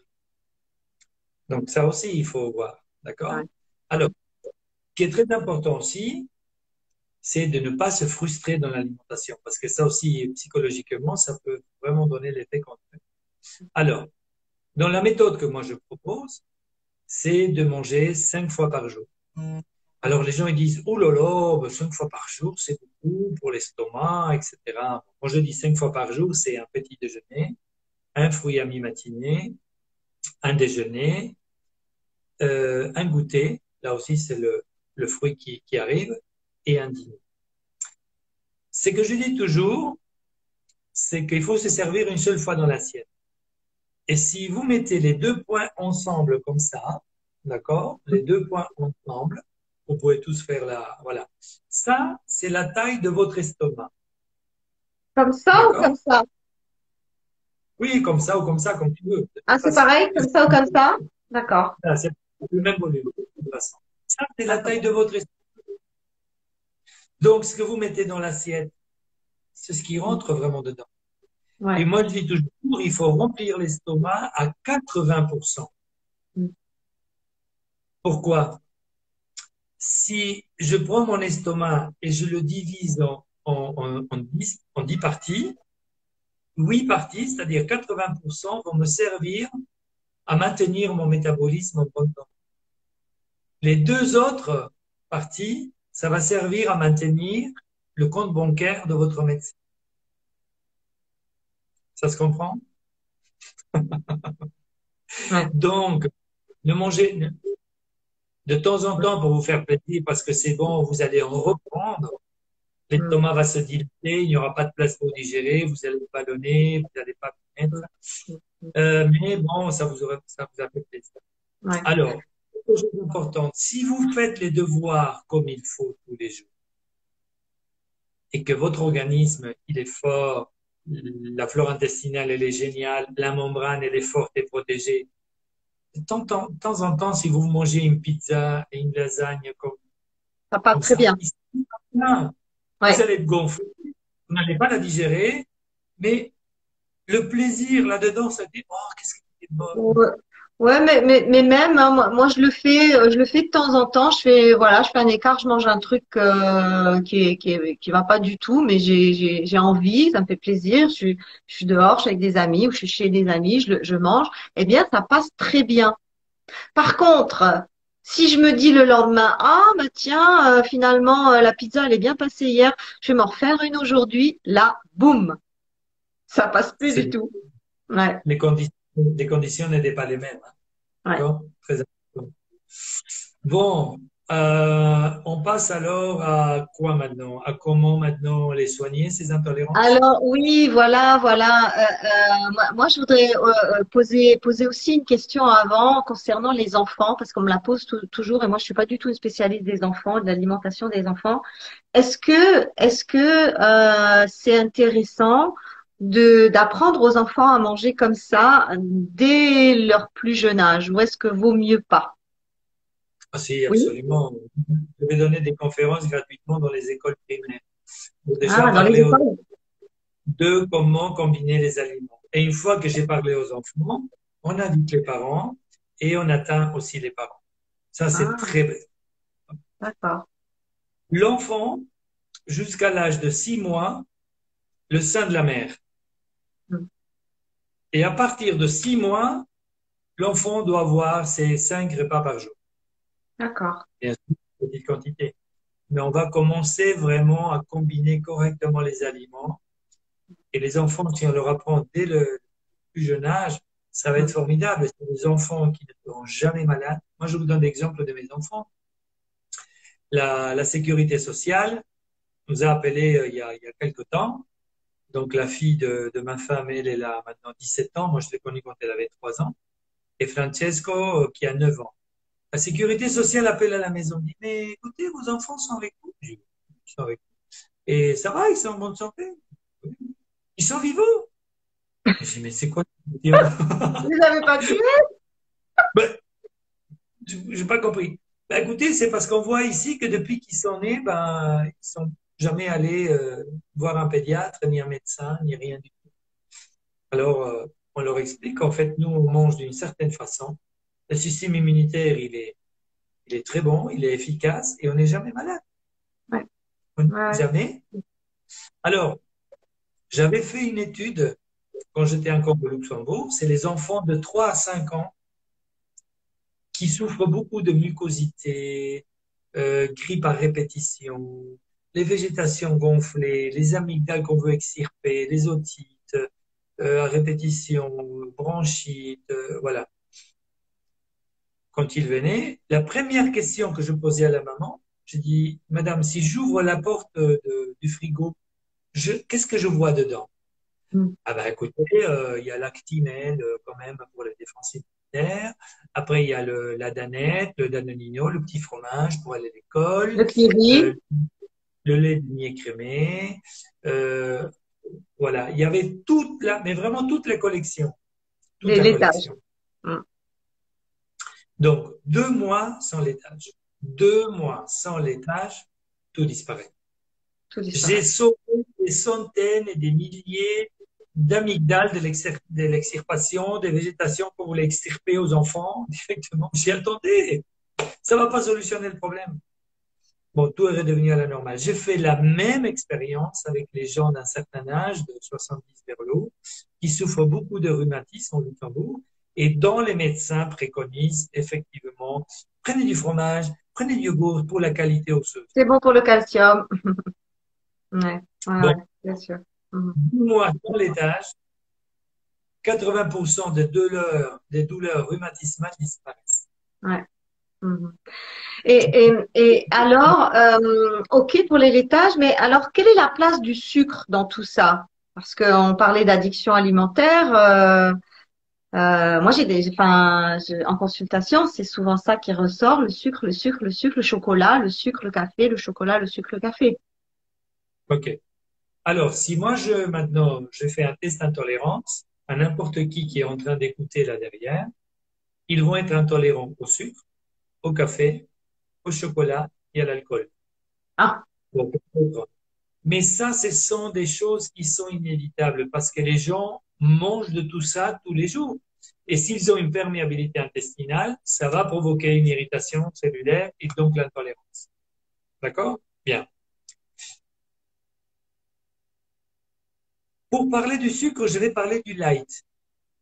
Donc ça aussi, il faut voir. D'accord? Alors, ce qui est très important aussi, c'est de ne pas se frustrer dans l'alimentation, parce que ça aussi, psychologiquement, ça peut vraiment donner l'effet contraire. Alors, dans la méthode que moi je propose, c'est de manger cinq fois par jour. Alors les gens ils disent oh là là, ben, cinq fois par jour c'est beaucoup pour l'estomac, etc. Moi je dis cinq fois par jour c'est un petit déjeuner, un fruit à mi-matinée, un déjeuner, euh, un goûter, là aussi c'est le, le fruit qui, qui arrive, et un dîner. Ce que je dis toujours, c'est qu'il faut se servir une seule fois dans l'assiette. Et si vous mettez les deux points ensemble comme ça, d'accord, les deux points ensemble, vous pouvez tous faire la. Voilà. Ça, c'est la taille de votre estomac. Comme ça ou comme ça? Oui, comme ça ou comme ça, comme tu veux. Ah, c'est pareil, comme ça ou comme ça? D'accord. c'est le même volume, Ça, c'est la taille de votre estomac. Donc, ce que vous mettez dans l'assiette, c'est ce qui rentre vraiment dedans. Et moi, je dis toujours, il faut remplir l'estomac à 80%. Mm. Pourquoi? Si je prends mon estomac et je le divise en, en, en, 10, en 10 parties, 8 parties, c'est-à-dire 80%, vont me servir à maintenir mon métabolisme en bon temps. Les deux autres parties, ça va servir à maintenir le compte bancaire de votre médecin. Ça se comprend? Donc, ne mangez, de temps en temps pour vous faire plaisir parce que c'est bon, vous allez en reprendre. L'estomac va se dilater, il n'y aura pas de place pour digérer, vous allez ballonner, vous n'allez pas mettre. Euh, mais bon, ça vous, aura, ça vous a fait plaisir. Alors, chose importante, si vous faites les devoirs comme il faut tous les jours et que votre organisme, il est fort, la flore intestinale, elle est géniale, la membrane, elle est forte et protégée, de temps, en temps, si vous mangez une pizza et une lasagne comme ça part très bien. Vous allez être gonflé, vous n'allez pas la digérer, mais le plaisir là-dedans, ça dit oh qu'est-ce qui est bon. Ouais. mais, mais, mais même hein, moi, je le fais euh, je le fais de temps en temps je fais voilà je fais un écart je mange un truc euh, qui est, qui est, qui va pas du tout mais j'ai j'ai j'ai envie ça me fait plaisir je suis je suis dehors je suis avec des amis ou je suis chez des amis je je mange eh bien ça passe très bien par contre si je me dis le lendemain, ah bah tiens, euh, finalement la pizza elle est bien passée hier, je vais m'en refaire une aujourd'hui, là, boum, ça passe plus du tout. Ouais. Les, conditions, les conditions n'étaient pas les mêmes. Hein. Très Bon, euh, on passe alors à quoi maintenant? À comment maintenant les soigner, ces intolérances? Alors oui, voilà, voilà. Euh, euh, moi, je voudrais poser, poser aussi une question avant concernant les enfants, parce qu'on me la pose toujours, et moi je suis pas du tout une spécialiste des enfants, de l'alimentation des enfants. Est-ce que, est-ce que c'est intéressant d'apprendre aux enfants à manger comme ça dès leur plus jeune âge ou est-ce que vaut mieux pas? Ah, Si, absolument. Je vais donner des conférences gratuitement dans les écoles primaires pour déjà ah, parler de comment combiner les aliments. Et une fois que j'ai parlé aux enfants, on invite les parents et on atteint aussi les parents. Ça, c'est ah. très bien. D'accord. l'enfant, jusqu'à l'âge de six mois, le sein de la mère. Et à partir de six mois, l'enfant doit avoir ses cinq repas par jour. D'accord. Bien sûr, petite quantité. Mais on va commencer vraiment à combiner correctement les aliments. Et les enfants, si on leur apprend dès le plus jeune âge, ça va être formidable. C'est des enfants qui ne seront jamais malades. Moi, je vous donne l'exemple de mes enfants. La, la sécurité sociale nous a appelés euh, il, y a, il y a quelque temps. Donc, la fille de, de ma femme, elle, elle a maintenant 17 ans. Moi, je l'ai connue quand elle avait 3 ans. Et Francesco, euh, qui a 9 ans. La sécurité sociale appelle à la maison, dit, mais écoutez, vos enfants sont avec vous. Je dis, Ils sont avec vous. Et ça va, ils sont en bonne santé. Ils sont vivants. Je dis, mais c'est quoi Vous n'avez pas tué ben, Je n'ai pas compris. Ben, écoutez, c'est parce qu'on voit ici que depuis qu'ils sont nés, ben, ils sont jamais allés euh, voir un pédiatre, ni un médecin, ni rien du tout. Alors, euh, on leur explique qu'en fait, nous, on mange d'une certaine façon. Le système immunitaire, il est, il est très bon, il est efficace et on n'est jamais malade. Ouais. On n'est Ouais. Jamais. Alors, j'avais fait une étude quand j'étais encore au Luxembourg. C'est les enfants de 3 à 5 ans qui souffrent beaucoup de mucosité, euh, grippe à répétition, les végétations gonflées, les amygdales qu'on veut extirper, les otites euh, à répétition, bronchite, euh, voilà. Quand ils venaient, la première question que je posais à la maman, j'ai dit, Madame, si j'ouvre la porte de- du frigo, je, qu'est-ce que je vois dedans? Mm. Ah ben écoutez, euh, il y a l'actinelle euh, quand même pour la défense immunitaire. Après, il y a le, la danette, le danonino, le petit fromage pour aller à l'école. Le. Euh, le lait demi-écrémé. Euh, voilà, il y avait toute la, mais vraiment toute la collection. Toute Les la laitages. collection. Mm. Donc, deux mois sans laitage. Deux mois sans laitage, tout disparaît. Tout disparaît. J'ai sauvé des centaines et des milliers d'amygdales de l'extir- de l'extirpation, des végétations qu'on voulait extirper aux enfants directement. J'y attendais. Ça va pas solutionner le problème. Bon, tout est redevenu à la normale. J'ai fait la même expérience avec les gens d'un certain âge, de 70 vers le haut, qui souffrent beaucoup de rhumatisme au Luxembourg, et dont les médecins préconisent effectivement, prenez du fromage, prenez du yogourt pour la qualité osseuse. C'est bon pour le calcium. ouais, ouais, Bon. ouais, bien sûr. Mhm. Mois dans l'étage, 80% des douleurs, des douleurs rhumatismales disparaissent. Mhm. Et, et, et alors, euh, ok pour l'héritage, mais alors quelle est la place du sucre dans tout ça? Parce qu'on parlait d'addiction alimentaire. euh, euh, moi, j'ai des, en consultation, c'est souvent ça qui ressort, le sucre, le sucre, le sucre, le chocolat, le sucre, le café, le chocolat, le sucre, le café. OK. Alors, si moi, je, maintenant, je fais un test d'intolérance à n'importe qui qui est en train d'écouter là derrière, ils vont être intolérants au sucre, au café, au chocolat et à l'alcool. Ah. Donc, mais ça, ce sont des choses qui sont inévitables parce que les gens mangent de tout ça tous les jours. Et s'ils ont une perméabilité intestinale, ça va provoquer une irritation cellulaire et donc l'intolérance. D'accord? Bien. Pour parler du sucre, je vais parler du light.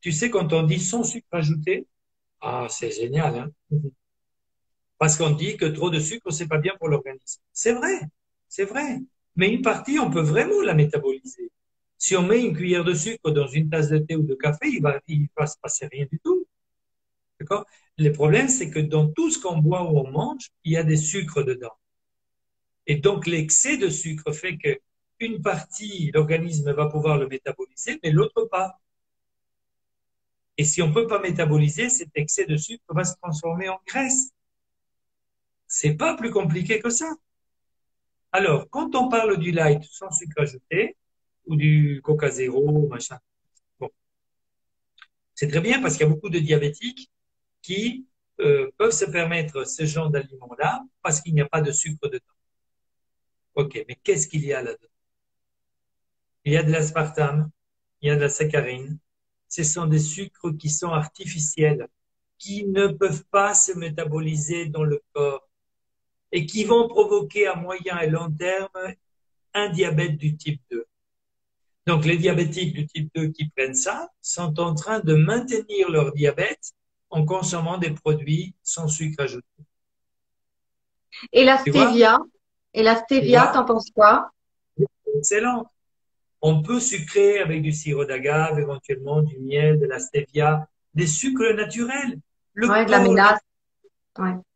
Tu sais, quand on dit sans sucre ajouté, ah, c'est génial, hein? Parce qu'on dit que trop de sucre, c'est pas bien pour l'organisme. C'est vrai, c'est vrai. Mais une partie, on peut vraiment la métaboliser. Si on met une cuillère de sucre dans une tasse de thé ou de café, il va, il va se passer rien du tout. D'accord? Le problème, c'est que dans tout ce qu'on boit ou on mange, il y a des sucres dedans. Et donc, l'excès de sucre fait que une partie, l'organisme va pouvoir le métaboliser, mais l'autre pas. Et si on peut pas métaboliser, cet excès de sucre va se transformer en graisse. C'est pas plus compliqué que ça. Alors, quand on parle du light sans sucre ajouté, ou du Coca Zéro, machin, bon. C'est très bien parce qu'il y a beaucoup de diabétiques qui euh, peuvent se permettre ce genre d'aliments-là parce qu'il n'y a pas de sucre dedans. Ok, mais qu'est-ce qu'il y a là-dedans? Il y a de l'aspartame, il y a de la saccharine. Ce sont des sucres qui sont artificiels, qui ne peuvent pas se métaboliser dans le corps. Et qui vont provoquer à moyen et long terme un diabète du type 2. Donc les diabétiques du type 2 qui prennent ça sont en train de maintenir leur diabète en consommant des produits sans sucre ajouté. Et la stevia? Et la stevia, t'en penses quoi? Excellent. On peut sucrer avec du sirop d'agave, éventuellement du miel, de la stevia, des sucres naturels. Le de la mélasse.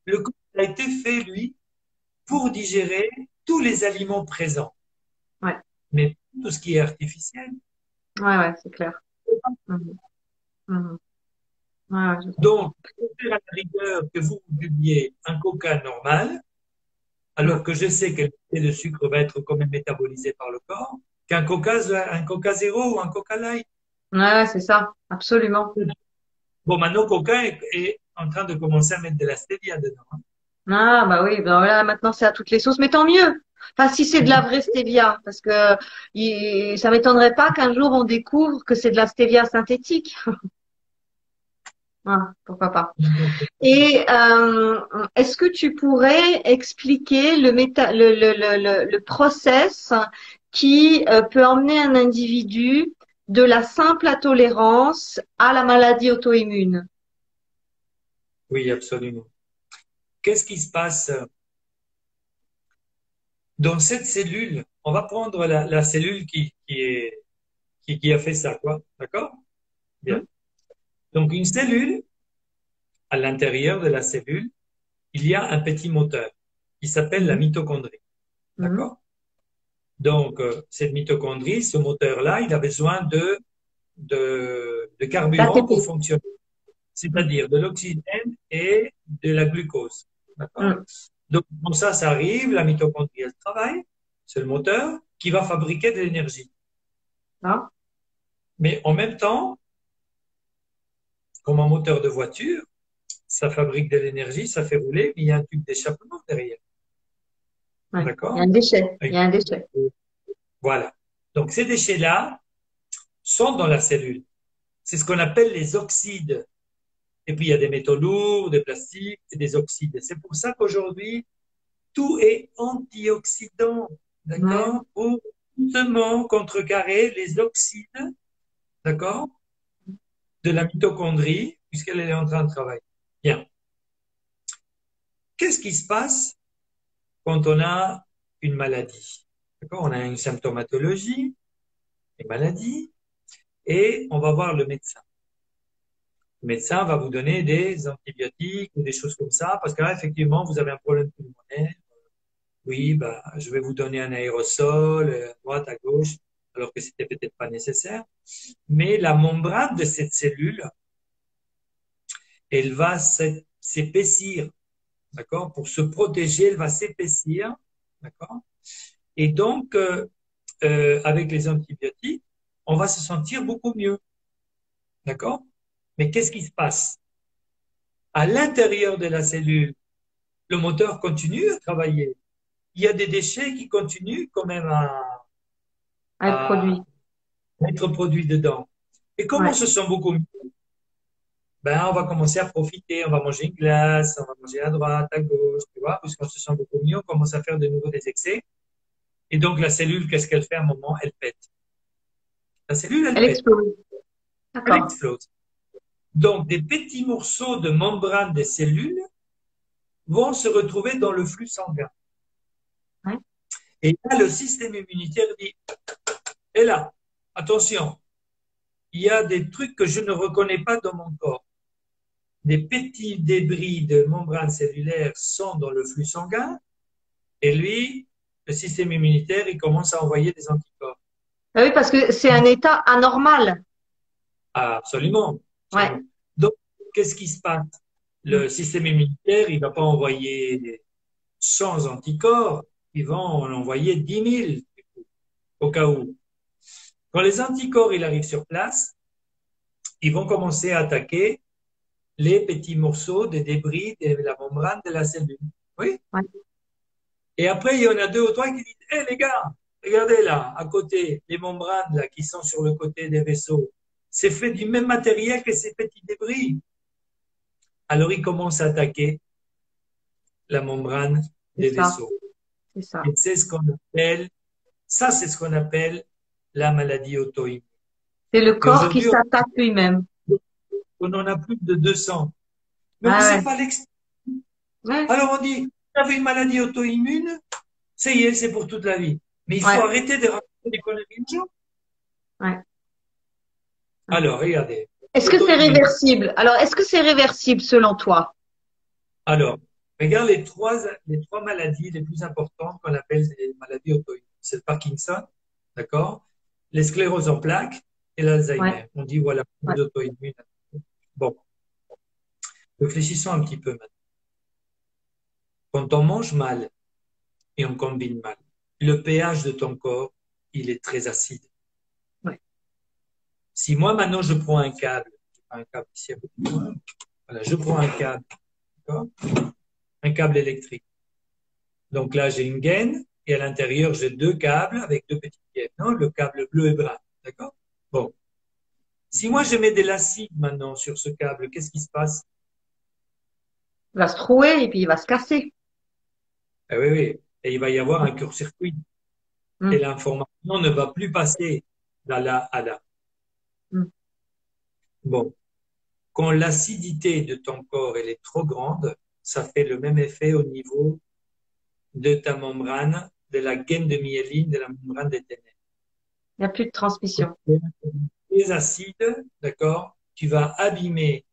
Le corps a été fait, lui, pour digérer tous les aliments présents. Ouais. Mais tout ce qui est artificiel. Ouais, ouais, c'est clair. Mhm. Mhm. Donc, à la rigueur que vous buviez un coca normal, alors que je sais que le de sucre va être quand même métabolisé par le corps, qu'un coca, un coca zéro ou un coca light. Ouais, c'est ça, absolument. Bon, maintenant, coca est, en train de commencer à mettre de la stevia dedans. Hein. Ah, bah oui, ben voilà, maintenant c'est à toutes les sauces, mais tant mieux. Enfin, si c'est de la vraie stevia, parce que ça m'étonnerait pas qu'un jour on découvre que c'est de la stevia synthétique. Ah, pourquoi pas. Et euh, est-ce que tu pourrais expliquer le, méta, le, le, le, le process qui euh, peut emmener un individu de la simple intolérance à la maladie auto-immune? Oui, absolument. Qu'est-ce qui se passe dans cette cellule? On va prendre la, la cellule qui, qui, est, qui, qui a fait ça, quoi. D'accord? Bien. Mmh. Donc, une cellule, à l'intérieur de la cellule, il y a un petit moteur qui s'appelle la mitochondrie. Mhm. D'accord? Donc, euh, cette mitochondrie, ce moteur-là, il a besoin de, de, de carburant pour fonctionner. C'est-à-dire de l'oxygène et de la glucose. Mhm. Donc, ça, ça arrive, la mitochondrie, elle travaille, c'est le moteur qui va fabriquer de l'énergie. Ah. Mais en même temps, comme un moteur de voiture, ça fabrique de l'énergie, ça fait rouler, mais il y a un tube d'échappement derrière. D'accord? Il y a un déchet. Il y a un déchet. Voilà. Donc ces déchets-là sont dans la cellule. C'est ce qu'on appelle les oxydes. Et puis il y a des métaux lourds, des plastiques et des oxydes. C'est pour ça qu'aujourd'hui, tout est antioxydant. D'accord Pour justement contrecarrer les oxydes. D'accord de la mitochondrie, puisqu'elle est en train de travailler. Bien. Qu'est-ce qui se passe quand on a une maladie? On a une symptomatologie, une maladie, et on va voir le médecin. Le médecin va vous donner des antibiotiques ou des choses comme ça, parce que là, effectivement, vous avez un problème pulmonaire. Oui, bah, je vais vous donner un aérosol, à euh, droite, à gauche alors que c'était peut-être pas nécessaire. Mais la membrane de cette cellule, elle va s'épaissir, d'accord? Pour se protéger, elle va s'épaissir, d'accord? Et donc, euh, euh, avec les antibiotiques, on va se sentir beaucoup mieux, d'accord? Mais qu'est-ce qui se passe? À l'intérieur de la cellule, le moteur continue à travailler. Il y a des déchets qui continuent quand même à, être produit. Être produit dedans. Et comme on se sent beaucoup mieux, ben, on va commencer à profiter, on va manger une glace, on va manger à droite, à gauche, tu vois, puisqu'on se sent beaucoup mieux, on commence à faire de nouveau des excès. Et donc, la cellule, qu'est-ce qu'elle fait à un moment? Elle pète. La cellule, elle, elle pète. Explose. Elle explose. Donc, des petits morceaux de membrane des cellules vont se retrouver dans le flux sanguin. Et là, le système immunitaire dit, et là, attention, il y a des trucs que je ne reconnais pas dans mon corps. Des petits débris de membrane cellulaire sont dans le flux sanguin, et lui, le système immunitaire, il commence à envoyer des anticorps. Ah oui, parce que c'est un état anormal. absolument. Donc, qu'est-ce qui se passe? Le système immunitaire, il ne va pas envoyer 100 anticorps, il va en envoyer 10 000 au cas où. Quand les anticorps ils arrivent sur place, ils vont commencer à attaquer les petits morceaux de débris de la membrane de la cellule. Oui? Et après, il y en a deux ou trois qui disent, hé les gars, regardez là, à côté, les membranes là qui sont sur le côté des vaisseaux, c'est fait du même matériel que ces petits débris. Alors, ils commencent à attaquer la membrane des vaisseaux. C'est ça. Et c'est ce qu'on appelle, ça c'est ce qu'on appelle la maladie auto-immune. C'est le corps qui s'attaque lui-même. On en a plus de 200. Mais ah on ne sait pas l'expliquer. Alors on dit, vous avez une maladie auto-immune, ça y est, c'est pour toute la vie. Mais il faut arrêter de raconter des conneries aux gens. Alors, regardez. Est-ce que c'est réversible? Alors, est-ce que c'est réversible selon toi? Alors, regarde les trois, les trois maladies les plus importantes qu'on appelle les maladies auto-immunes. C'est le Parkinson, d'accord? Les scléroses en plaques et l'Alzheimer. On dit, voilà, ouais. auto-immunes. Bon. Réfléchissons un petit peu maintenant. Quand on mange mal et on combine mal, le pH de ton corps, il est très acide. Si moi maintenant je prends un câble, un câble ici, voilà, je prends un câble, un câble électrique. Donc là j'ai une gaine et à l'intérieur j'ai deux câbles avec deux petites gaines, non le câble bleu et brun, d'accord Bon. Si moi je mets de l'acide maintenant sur ce câble, qu'est-ce qui se passe? Il va se trouer et puis il va se casser. Ah oui, oui. Et il va y avoir un court-circuit. Mm. Et l'information ne va plus passer de là à là. Mm. Bon. Quand l'acidité de ton corps elle est trop grande, ça fait le même effet au niveau de ta membrane, de la gaine de myéline, de la membrane des ténèbres. Il n'y a plus de transmission. Les acides, d'accord, tu vas abîmer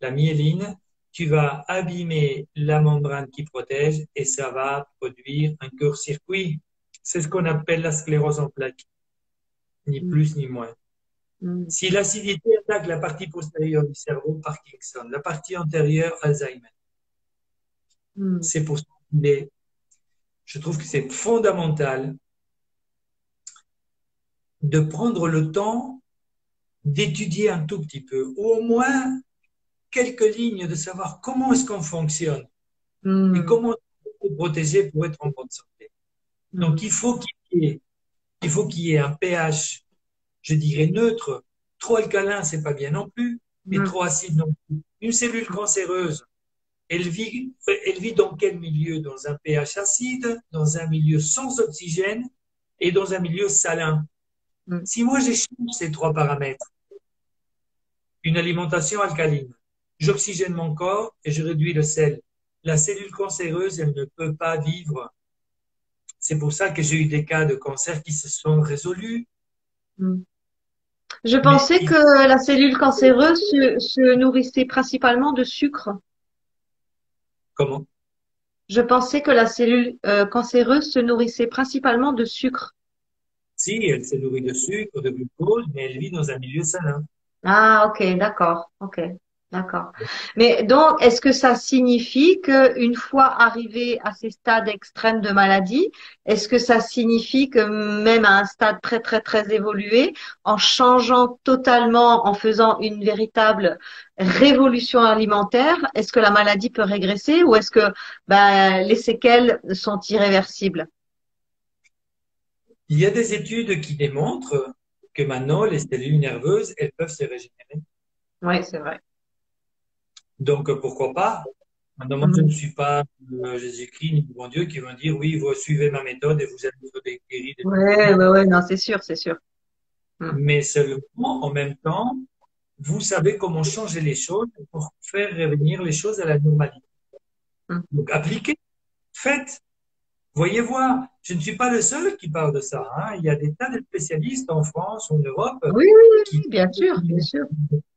la myéline, tu vas abîmer la membrane qui protège et ça va produire un court-circuit. C'est ce qu'on appelle la sclérose en plaques. Ni mm. plus ni moins. Mm. Si l'acidité attaque la partie postérieure du cerveau, Parkinson, la partie antérieure, Alzheimer. Mm. C'est pour ça que je trouve que c'est fondamental de prendre le temps d'étudier un tout petit peu, ou au moins quelques lignes de savoir comment est-ce qu'on fonctionne mm. et comment se protéger pour être en bonne santé. Donc il faut qu'il y ait, il faut qu'il y ait un pH je dirais neutre. Trop alcalin, c'est pas bien non plus, mais trop acide non plus. Une cellule cancéreuse, elle vit, elle vit dans quel milieu? Dans un pH acide, dans un milieu sans oxygène et dans un milieu salin. Mm. Si moi j'échange ces trois paramètres, une alimentation alcaline, j'oxygène mon corps et je réduis le sel. La cellule cancéreuse, elle ne peut pas vivre. C'est pour ça que j'ai eu des cas de cancer qui se sont résolus. Mm. Je pensais que la cellule cancéreuse se, nourrissait principalement de sucre. Comment? Je pensais que la cellule euh, cancéreuse se nourrissait principalement de sucre. Si, elle se nourrit de sucre, de glucose, mais elle vit dans un milieu salin. Ah, ok, d'accord, ok. D'accord. Mais donc, est-ce que ça signifie qu'une fois arrivé à ces stades extrêmes de maladie, est-ce que ça signifie que même à un stade très très très évolué, en changeant totalement, en faisant une véritable révolution alimentaire, est-ce que la maladie peut régresser ou est-ce que ben, les séquelles sont irréversibles? Il y a des études qui démontrent que maintenant les cellules nerveuses, elles peuvent se régénérer. Oui, c'est vrai. Donc, pourquoi pas? Maintenant, moi, je ne suis pas euh, Jésus-Christ ni bon Dieu qui vont dire oui, vous suivez ma méthode et vous allez vous guérir. Oui, oui, oui, non, c'est sûr, c'est sûr. Hmm. Mais seulement, en même temps, vous savez comment changer les choses pour faire revenir les choses à la normalité. Hmm. Donc, appliquez, faites, voyez voir. Je ne suis pas le seul qui parle de ça. Hein. Il y a des tas de spécialistes en France, en Europe. Oui, oui, oui, bien sûr, bien sûr,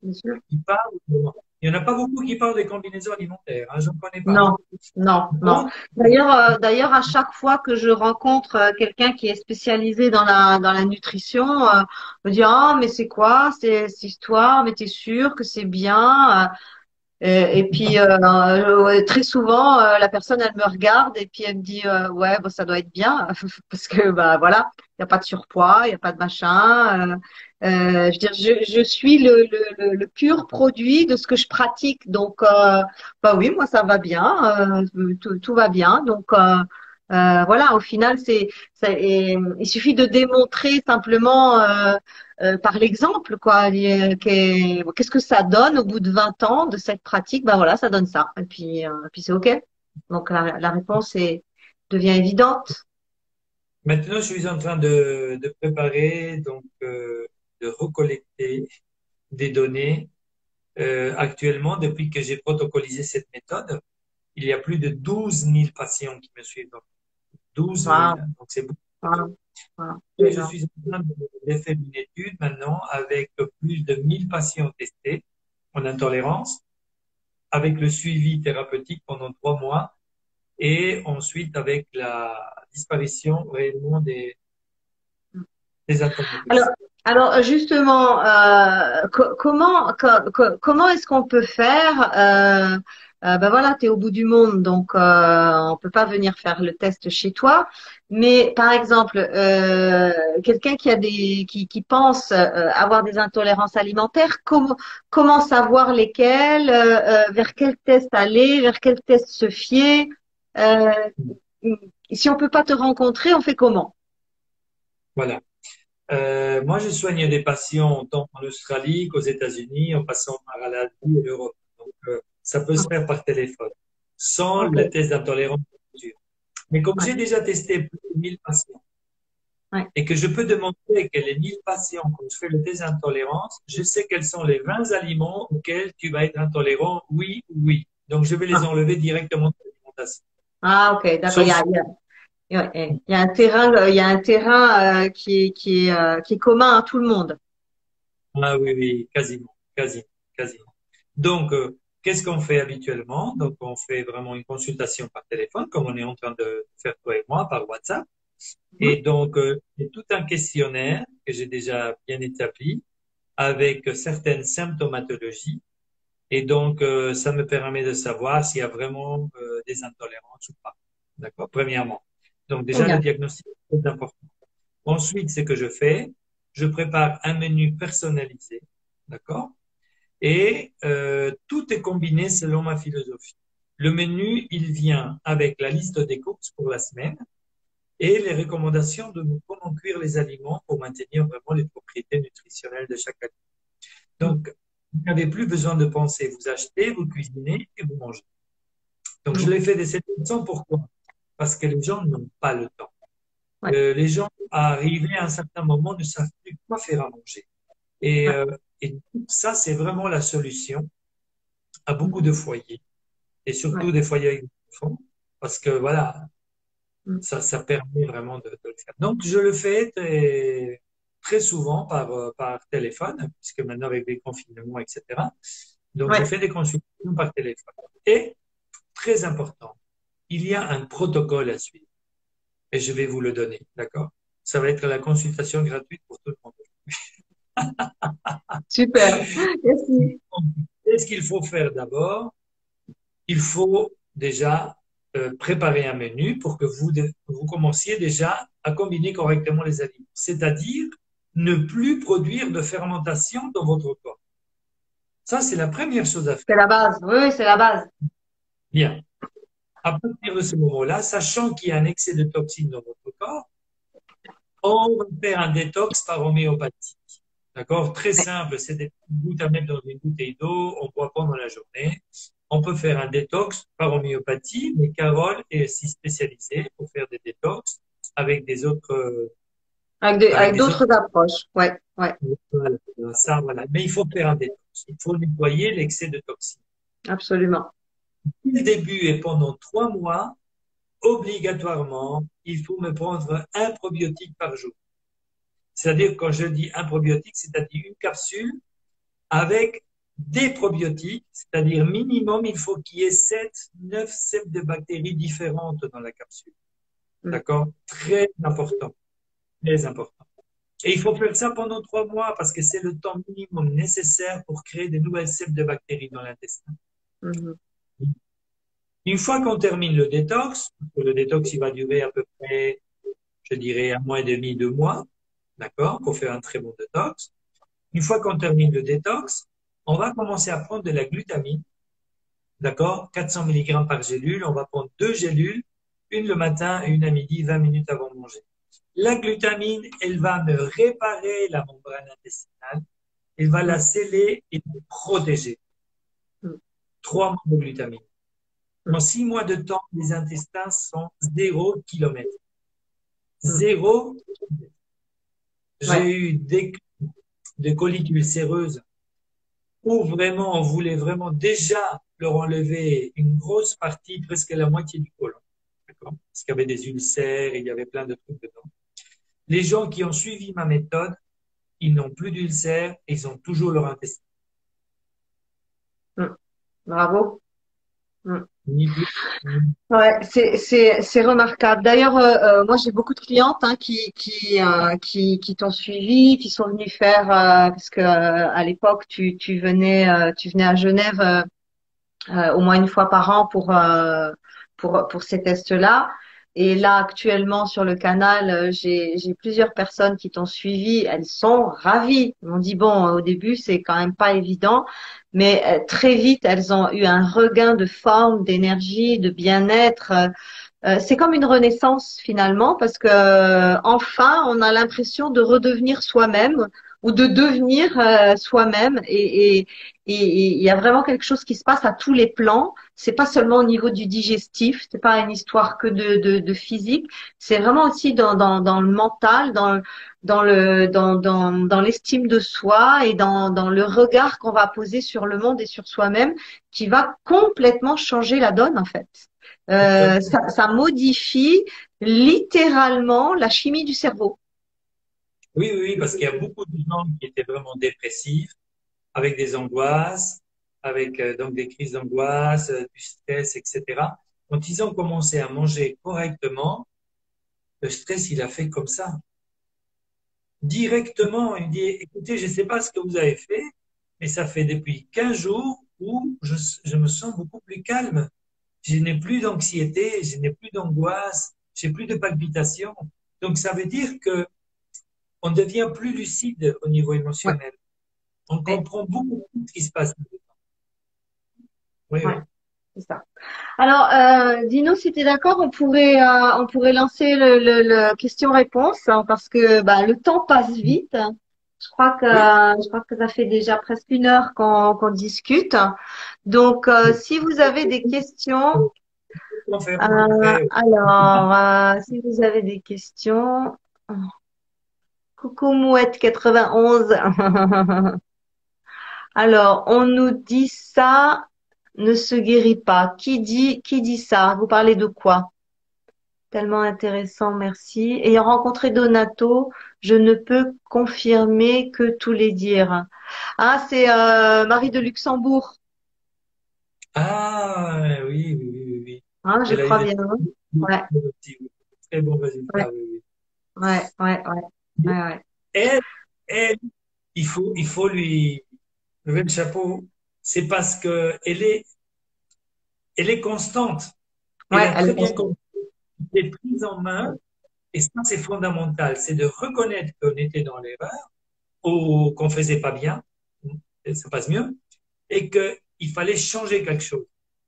bien sûr. Qui parlent il n'y en a pas beaucoup qui parlent des combinaisons alimentaires. Hein, je ne connais pas. Non, non, non. D'ailleurs, euh, d'ailleurs, à chaque fois que je rencontre euh, quelqu'un qui est spécialisé dans la dans la nutrition, euh, me dit ah mais c'est quoi cette histoire Mais t'es sûr que c'est bien et, et, puis très souvent, la personne elle me regarde et puis elle me dit ouais bon ça doit être bien parce que bah voilà, il n'y a pas de surpoids, il n'y a pas de machin. Euh, je, dire, je, je suis le, le, le, pur produit de ce que je pratique. Donc, euh, bah oui, moi ça va bien, euh, tout, tout, va bien. Donc euh, euh voilà, au final, c'est, il suffit de démontrer simplement euh, par l'exemple, quoi. Qu'est-ce que ça donne au bout de 20 ans de cette pratique? Ben voilà, ça donne ça. Et puis, puis c'est ok. Donc la, réponse est, devient évidente Maintenant, je suis en train de, de préparer, donc, euh, de recollecter des données. Euh, actuellement, depuis que j'ai protocolisé cette méthode, il y a plus de 12 000 patients qui me suivent. 12 000, donc c'est beaucoup. Et je suis en train de, faire une étude maintenant avec plus de 1000 patients testés en intolérance, avec le suivi thérapeutique pendant trois mois et ensuite avec la disparition réellement des, des alors, alors justement, euh, comment comment est-ce qu'on peut faire euh, ben voilà, tu es au bout du monde, donc euh, on peut pas venir faire le test chez toi. Mais par exemple, euh, quelqu'un qui a des qui, qui pense euh, avoir des intolérances alimentaires, comment comment savoir lesquelles, euh, vers quel test aller, vers quel test se fier Si on peut pas te rencontrer, on fait comment? Voilà. moi, je soigne des patients tant en Australie qu'aux États-Unis, en passant par l'Asie et l'Europe. Ça peut se faire par téléphone, sans le test d'intolérance. Mais comme j'ai déjà testé plus de 1000 patients, et que je peux demander que les 1000 patients, quand je fais le test d'intolérance, je sais quels sont les 20 aliments auxquels tu vas être intolérant, oui ou oui. Donc, je vais les ah. enlever directement de l'alimentation. Ah, ok, d'accord. Il, y a un terrain, il y a un terrain euh, qui, est, qui, euh, qui est commun à tout le monde. Ah oui, oui, quasiment, quasiment, quasiment. Donc, euh, Qu'est-ce qu'on fait habituellement? Donc, on fait vraiment une consultation par téléphone, comme on est en train de faire toi et moi par WhatsApp. Et donc, euh, il y a tout un questionnaire que j'ai déjà bien établi avec certaines symptomatologies. Et donc, euh, ça me permet de savoir s'il y a vraiment euh, des intolérances ou pas. D'accord? Premièrement. Donc, déjà, le diagnostic est important. Ensuite, ce que je fais, je prépare un menu personnalisé. D'accord? Et euh, tout est combiné selon ma philosophie. Le menu, il vient avec la liste des courses pour la semaine et les recommandations de comment cuire les aliments pour maintenir vraiment les propriétés nutritionnelles de chaque aliment. Donc, vous n'avez plus besoin de penser. Vous achetez, vous cuisinez et vous mangez. Donc, je l'ai fait de cette façon. Pourquoi? Parce que les gens n'ont pas le temps. Euh, les gens, arrivés à un certain moment, ne savent plus quoi faire à manger. Et euh, et ça, c'est vraiment la solution à beaucoup de foyers, et surtout des foyers avec des enfants, parce que voilà, mm. ça, ça permet vraiment de, le faire. Donc, je le fais très, très souvent par, par téléphone, puisque maintenant avec des confinements, etc. Donc, je fais des consultations par téléphone. Et, très important, il y a un protocole à suivre. Et je vais vous le donner, d'accord? Ça va être la consultation gratuite pour tout le monde. Super. Qu'est-ce qu'il faut faire d'abord? Il faut déjà euh, préparer un menu pour que vous, vous commenciez déjà à combiner correctement les aliments. C'est-à-dire ne plus produire de fermentation dans votre corps. Ça, c'est la première chose à faire. C'est la base. Oui, c'est la base. Bien. À partir de ce moment-là, sachant qu'il y a un excès de toxines dans votre corps, on va faire un détox par homéopathie. D'accord? Très simple, c'est des gouttes à mettre dans une bouteille d'eau, on boit pendant la journée. On peut faire un détox par homéopathie, mais Carole est aussi spécialisée pour faire des détox avec des autres. Avec, d'autres approches, ouais, ouais. ça, voilà. Mais il faut faire un détox. Il faut nettoyer l'excès de toxines. Absolument. Le début et pendant trois mois, obligatoirement, il faut me prendre un probiotique par jour. C'est-à-dire, quand je dis un probiotique, c'est-à-dire une capsule avec des probiotiques, c'est-à-dire minimum, il faut qu'il y ait 7, 9 cèpes de bactéries différentes dans la capsule. Mm. D'accord? Très important. Très important. Et il faut faire ça pendant trois mois parce que c'est le temps minimum nécessaire pour créer de nouvelles cèpes de bactéries dans l'intestin. Mm-hmm. Une fois qu'on termine le détox, le détox il va durer à peu près, je dirais, un mois et demi, deux mois, d'accord, pour faire un très bon détox. Une fois qu'on termine le détox, on va commencer à prendre de la glutamine, d'accord, 400 mg par gélule. On va prendre deux gélules, une le matin et une à midi, 20 minutes avant de manger. La glutamine, elle va me réparer la membrane intestinale, elle va la sceller et me protéger. Trois mois de glutamine. En six mois de temps, les intestins sont zéro kilomètre. Zéro. J'ai eu des, des coliques ulcéreuses où vraiment on voulait vraiment déjà leur enlever une grosse partie, presque la moitié du côlon. D'accord? Parce qu'il y avait des ulcères et il y avait plein de trucs dedans. Les gens qui ont suivi ma méthode, ils n'ont plus d'ulcères et ils ont toujours leur intestin. Mm. Bravo. Mm. Ouais, c'est remarquable. D'ailleurs, euh, euh, moi j'ai beaucoup de clientes hein, qui qui euh, qui qui t'ont suivi, qui sont venues faire parce que à l'époque tu tu venais tu venais à Genève au moins une fois par an pour pour pour ces tests-là. Et là, actuellement, sur le canal, euh, j'ai plusieurs personnes qui t'ont suivi. Elles sont ravies. M'ont dit, bon, au début, c'est quand même pas évident, mais euh, très vite, elles ont eu un regain de forme, d'énergie, de bien-être. Euh, c'est comme une renaissance finalement, parce que enfin, on a l'impression de redevenir soi-même ou de devenir soi-même. Et il y a vraiment quelque chose qui se passe à tous les plans c'est pas seulement au niveau du digestif, c'est pas une histoire que de, de, de physique, c'est vraiment aussi dans, dans, dans, le mental, dans, dans le dans, dans, dans l'estime de soi et dans, dans le regard qu'on va poser sur le monde et sur soi-même qui va complètement changer la donne en fait. Euh, ça, ça modifie littéralement la chimie du cerveau. Oui, oui, parce qu'il y a beaucoup de gens qui étaient vraiment dépressifs, avec des angoisses, avec euh, donc des crises d'angoisse, euh, du stress, etc. Quand ils ont commencé à manger correctement, le stress, il a fait comme ça. Directement, il dit, écoutez, je ne sais pas ce que vous avez fait, mais ça fait depuis 15 jours où je, je me sens beaucoup plus calme. Je n'ai plus d'anxiété, je n'ai plus d'angoisse, j'ai plus de palpitations. Donc, ça veut dire que on devient plus lucide au niveau émotionnel. On comprend beaucoup ce qui se passe. Oui, C'est ça. Alors, euh, Dino, si tu es d'accord, on pourrait euh, on pourrait lancer le, le, question-réponse hein, parce que bah, le temps passe vite. Je crois que je crois que ça fait déjà presque une heure qu'on qu'on discute. Donc, euh, si vous avez des questions, euh, alors si vous avez des questions, coucou mouette 91. alors, on nous dit ça ne se guérit pas. Qui dit, qui dit ça? Vous parlez de quoi? Tellement intéressant, merci. Ayant rencontré Donato, je ne peux confirmer que tous les dire. Ah, c'est euh, Marie de Luxembourg. Ah, oui, oui, oui, oui. Hein, je crois bien. Ouais. Très bon résultat, ouais. oui, Ouais, ouais, ouais. ouais, ouais. Elle, elle, il faut, il faut lui lever le chapeau c'est parce que elle est, elle est constante. Elle est très bien Elle est prise en main. Et ça, c'est fondamental. C'est de reconnaître qu'on était dans l'erreur ou qu'on faisait pas bien. Ça passe mieux. Et qu'il fallait changer quelque chose.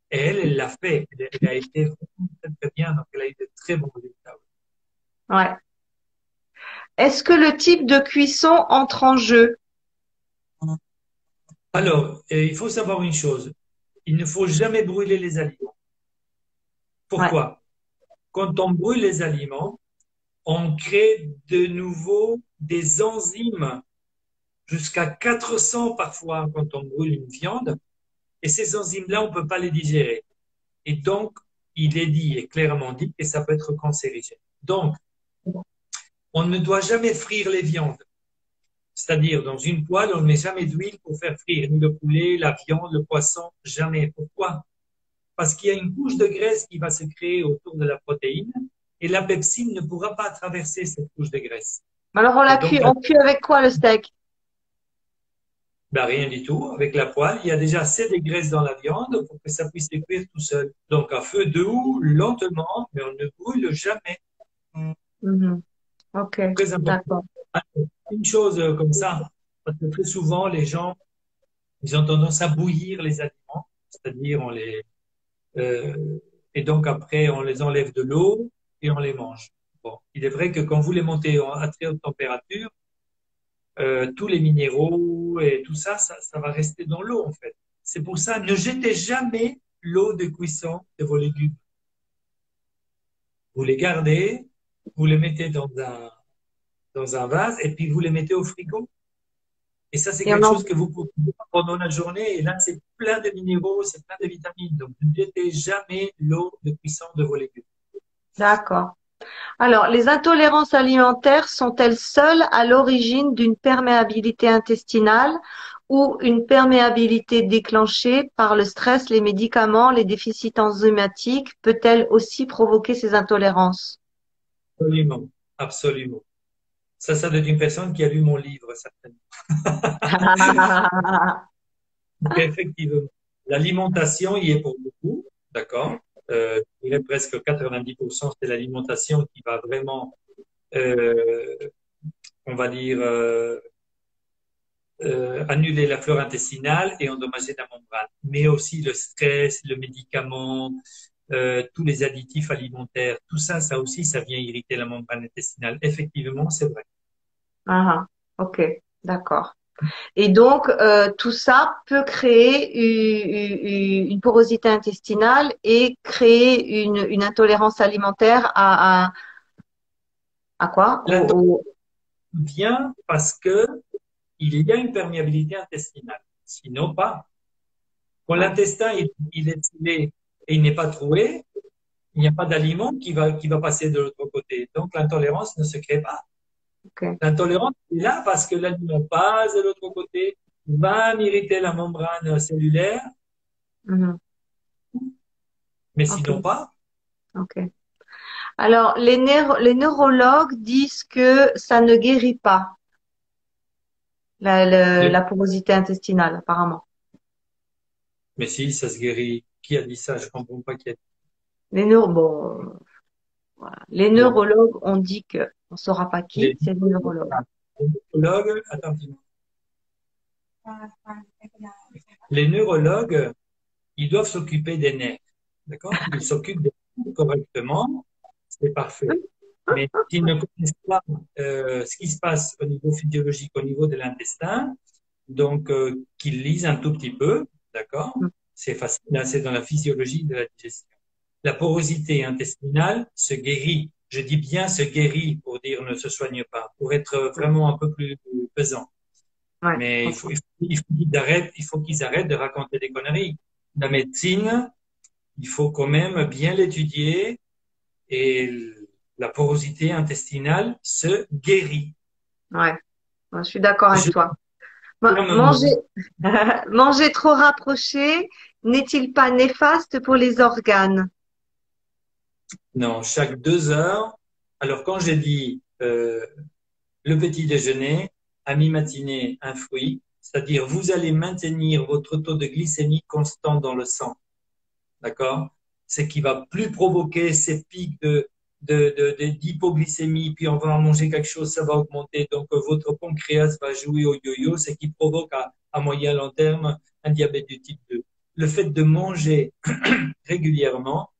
Et elle, elle l'a fait. Elle, a été très, très bien. Donc, elle a eu de très bons résultats. Ouais. Est-ce que le type de cuisson entre en jeu? Alors, euh, il faut savoir une chose. Il ne faut jamais brûler les aliments. Pourquoi? Quand on brûle les aliments, on crée de nouveau des enzymes, jusqu'à 400 parfois quand on brûle une viande, et ces enzymes-là, on ne peut pas les digérer. Et donc, il est dit, et clairement dit, que ça peut être cancérigène. Donc, on ne doit jamais frire les viandes. C'est-à-dire, dans une poêle, on ne met jamais d'huile pour faire frire ni le poulet, la viande, le poisson, jamais. Pourquoi? Parce qu'il y a une couche de graisse qui va se créer autour de la protéine et la pepsine ne pourra pas traverser cette couche de graisse. Alors, on la cuit, on cuit avec quoi le steak? Ben, rien du tout. Avec la poêle, il y a déjà assez de graisse dans la viande pour que ça puisse se cuire tout seul. Donc, à feu doux, lentement, mais on ne brûle jamais. Mm-hmm. Ok, d'accord une chose euh, comme ça, parce que très souvent, les gens, ils ont tendance à bouillir les aliments, c'est-à-dire on les, euh, et donc après, on les enlève de l'eau et on les mange. Bon, il est vrai que quand vous les montez à très haute température, euh, tous les minéraux et tout ça, ça, ça va rester dans l'eau en fait. C'est pour ça, ne jetez jamais l'eau de cuisson de vos légumes. Vous les gardez, vous les mettez dans un, dans un vase et puis vous les mettez au frigo. Et ça, c'est quelque chose que vous pouvez faire pendant la journée. Et là, c'est plein de minéraux, c'est plein de vitamines. Donc, ne jetez jamais l'eau de cuisson de vos légumes. D'accord. Alors, les intolérances alimentaires sont-elles seules à l'origine d'une perméabilité intestinale ou une perméabilité déclenchée par le stress, les médicaments, les déficits enzymatiques? Peut-elle aussi provoquer ces intolérances? Absolument, absolument. Ça, ça doit être une personne qui a lu mon livre, certainement. effectivement, l'alimentation y est pour beaucoup, d'accord euh, Il est presque 90%, c'est l'alimentation qui va vraiment, euh, on va dire, euh, euh, annuler la flore intestinale et endommager la membrane. Mais aussi le stress, le médicament, euh, tous les additifs alimentaires, tout ça, ça aussi, ça vient irriter la membrane intestinale. Effectivement, c'est vrai. Ah, ok, d'accord. Et donc, euh, tout ça peut créer une, porosité intestinale et créer une, une intolérance alimentaire à, à, à quoi? Bien parce que il y a une perméabilité intestinale. Sinon, pas. Quand l'intestin il, est scellé et il n'est pas troué, il n'y a pas d'aliment qui va, qui va passer de l'autre côté. Donc, l'intolérance ne se crée pas. L'intolérance est là parce que l'aliment passe de l'autre côté, va irriter la membrane cellulaire, mm-hmm. mais sinon pas. Ok. Alors, les, les neurologues disent que ça ne guérit pas la, la porosité intestinale, apparemment. Mais si, ça se guérit. Qui a dit ça? Je comprends pas qui a dit. Les bon, Les neurologues ont dit que on saura pas qui, c'est les neurologues. Les neurologues, attends, Les neurologues, ils doivent s'occuper des nerfs. D'accord? Ils s'occupent des nerfs correctement. C'est parfait. Mais s'ils ne connaissent pas euh, ce qui se passe au niveau physiologique, au niveau de l'intestin, donc euh, qu'ils lisent un tout petit peu, d'accord? Mm. C'est facile, c'est dans la physiologie de la digestion. La porosité intestinale se guérit. Je dis bien se guérit pour dire ne se soigne pas, pour être vraiment un peu plus pesant. Ouais, Mais il faut, il faut, qu'ils arrêtent, il faut qu'ils arrêtent de raconter des conneries. La médecine, il faut quand même bien l'étudier et la porosité intestinale se guérit. Ouais, je suis d'accord avec toi. Manger, manger trop rapproché n'est-il pas néfaste pour les organes? Non, chaque deux heures. Alors quand j'ai dit euh, le petit déjeuner, à mi-matinée, un fruit, c'est-à-dire vous allez maintenir votre taux de glycémie constant dans le sang. D'accord? Ce qui va plus provoquer ces pics de d'hypoglycémie, puis on va manger quelque chose, ça va augmenter. Donc, votre pancréas va jouer au yo-yo, ce qui provoque à, à moyen long terme un diabète du type 2. Le fait de manger régulièrement,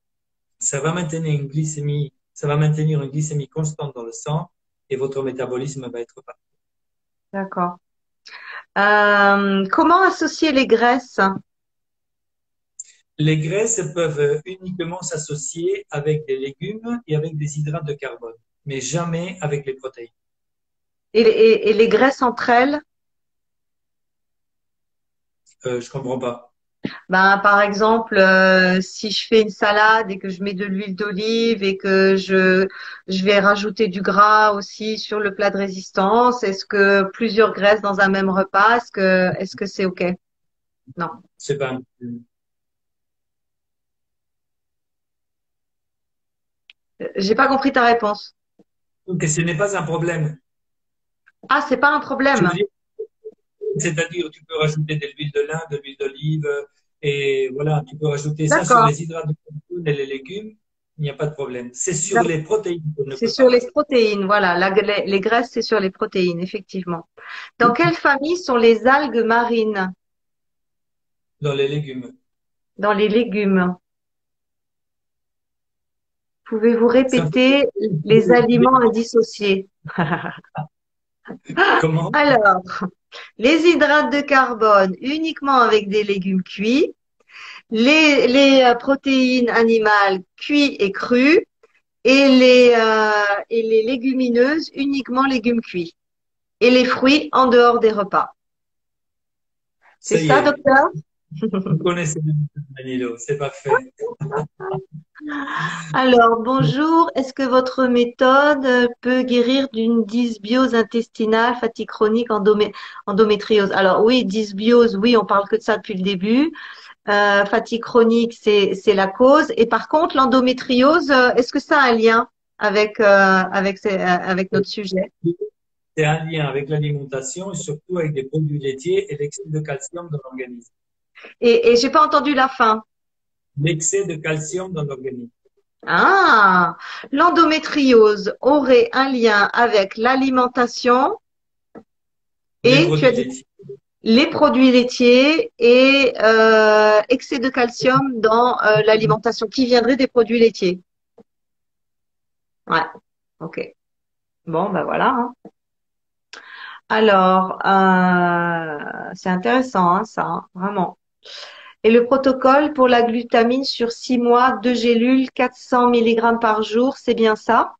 ça va maintenir une glycémie, ça va maintenir une glycémie constante dans le sang et votre métabolisme va être parfait. D'accord. Euh, comment associer les graisses? Les graisses peuvent uniquement s'associer avec des légumes et avec des hydrates de carbone, mais jamais avec les protéines. Et, les graisses entre elles? Euh, Je comprends pas. Ben, par exemple, euh, si je fais une salade et que je mets de l'huile d'olive et que je, je vais rajouter du gras aussi sur le plat de résistance, est-ce que plusieurs graisses dans un même repas, est-ce que est-ce que c'est ok? Non. C'est pas. J'ai pas compris ta réponse. Donc, ce n'est pas un problème. Ah, c'est pas un problème. C'est-à-dire, tu peux rajouter de l'huile de lin, de l'huile d'olive, et voilà, tu peux rajouter ça sur les hydrates de carbone et les légumes. Il n'y a pas de problème. C'est sur les protéines. C'est sur les protéines, voilà. les, les, graisses, c'est sur les protéines, effectivement. Dans quelle famille sont les algues marines? Dans les légumes. Dans les légumes. Pouvez-vous répéter les aliments indissociés? Comment? Alors, les hydrates de carbone uniquement avec des légumes cuits, les, les euh, protéines animales cuites et crues et les, euh, et les légumineuses uniquement légumes cuits et les fruits en dehors des repas. C'est ça, docteur? Vous connaissez Manilo, c'est parfait. Alors, bonjour. Est-ce que votre méthode peut guérir d'une dysbiose intestinale, fatigue chronique, endométriose? Alors oui, dysbiose, oui, on parle que de ça depuis le début. Euh, fatigue chronique, c'est la cause. Et par contre, l'endométriose, euh, est-ce que ça a un lien avec euh, avec avec notre sujet? C'est un lien avec l'alimentation et surtout avec des produits laitiers et l'excès de calcium dans l'organisme. Et, et j'ai pas entendu la fin. L'excès de calcium dans l'organisme. Ah, l'endométriose aurait un lien avec l'alimentation et tu as dit les produits laitiers et euh, excès de calcium dans euh, l'alimentation qui viendrait des produits laitiers. Ouais, ok. Bon, ben voilà. Hein. Alors, euh, c'est intéressant, hein, ça, hein, vraiment. Et le protocole pour la glutamine sur six mois, deux gélules, 400 mg par jour, c'est bien ça?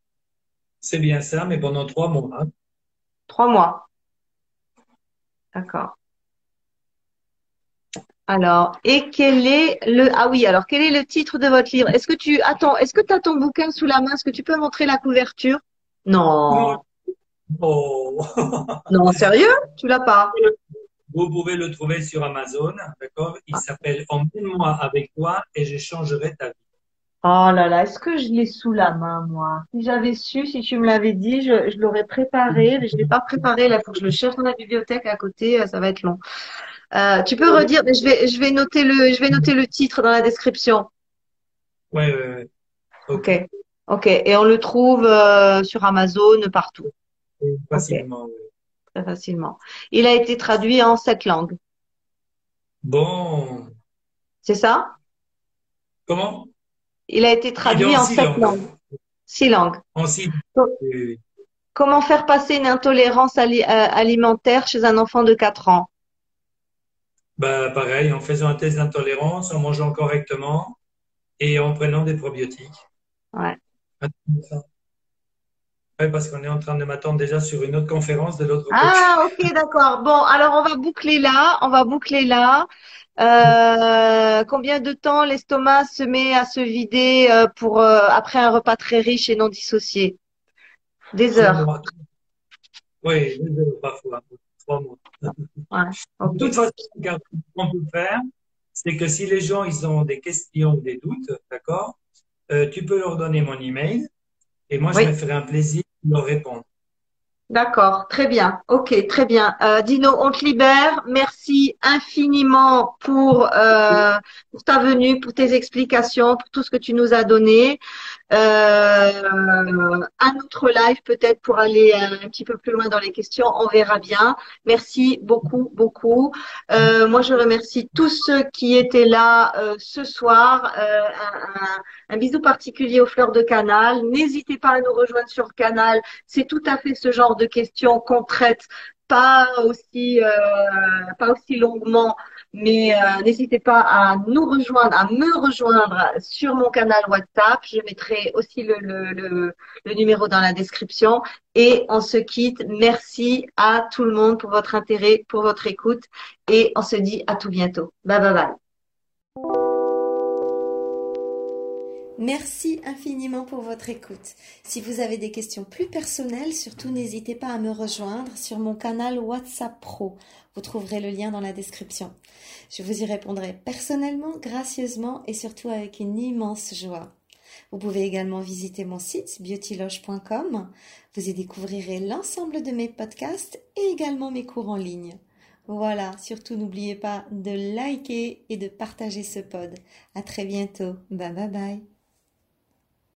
C'est bien ça, mais pendant trois mois. Trois mois. D'accord. Alors, et quel est le ah oui, alors quel est le titre de votre livre? Est-ce que tu attends, est-ce que tu as ton bouquin sous la main? Est-ce que tu peux montrer la couverture? Non. Oh. non, sérieux? Tu l'as pas Vous pouvez le trouver sur Amazon, d'accord? Il s'appelle Emmène-moi avec toi et je changerai ta vie. Oh là là, est-ce que je l'ai sous la main, moi? Si j'avais su, si tu me l'avais dit, je, je l'aurais préparé, mais je l'ai pas préparé. Là, il faut que je le cherche dans la bibliothèque à côté, ça va être long. Euh, tu peux redire, mais je vais, je vais noter le, je vais noter le titre dans la description. Oui, oui, oui. Ok. Ok. Et on le trouve euh, sur Amazon partout. Facilement. Très facilement. Il a été traduit en sept langues. Bon. C'est ça? Comment? Il a été traduit en, sept langues. Six langues. En six. Comment faire passer une intolérance euh, alimentaire chez un enfant de 4 ans? Bah, pareil, en faisant un test d'intolérance, en mangeant correctement et en prenant des probiotiques. Ouais. Parce qu'on est en train de m'attendre déjà sur une autre conférence de l'autre côté. Ah, ok, d'accord. Bon, alors on va boucler là. On va boucler là. Euh, combien de temps l'estomac se met à se vider euh, pour euh, après un repas très riche et non dissocié? Des heures. Oui, des heures parfois trois mois. De toute façon, ce qu'on peut faire, c'est que si les gens ils ont des questions ou des doutes, d'accord, euh, tu peux leur donner mon email et moi, je me ferai un plaisir D'accord, très bien. Ok, très bien. Euh, Dino, on te libère. Merci infiniment euh, pour ta venue, pour tes explications, pour tout ce que tu nous as donné. Euh, un autre live peut-être pour aller un, petit peu plus loin dans les questions, on verra bien. Merci beaucoup, beaucoup. Euh, moi, je remercie tous ceux qui étaient là euh, ce soir. Euh, un, un, bisou particulier aux fleurs de canal. N'hésitez pas à nous rejoindre sur canal. C'est tout à fait ce genre de questions qu'on traite pas aussi, euh, pas aussi longuement mais euh, n'hésitez pas à nous rejoindre, à me rejoindre sur mon canal WhatsApp. Je mettrai aussi le, numéro dans la description. Et on se quitte. Merci à tout le monde pour votre intérêt, pour votre écoute. Et on se dit à tout bientôt. Bye bye bye. Merci infiniment pour votre écoute. Si vous avez des questions plus personnelles, surtout n'hésitez pas à me rejoindre sur mon canal WhatsApp Pro. Vous trouverez le lien dans la description. Je vous y répondrai personnellement, gracieusement et surtout avec une immense joie. Vous pouvez également visiter mon site beautyloge.com. Vous y découvrirez l'ensemble de mes podcasts et également mes cours en ligne. Voilà, surtout n'oubliez pas de liker et de partager ce pod. À très bientôt. Bye bye bye.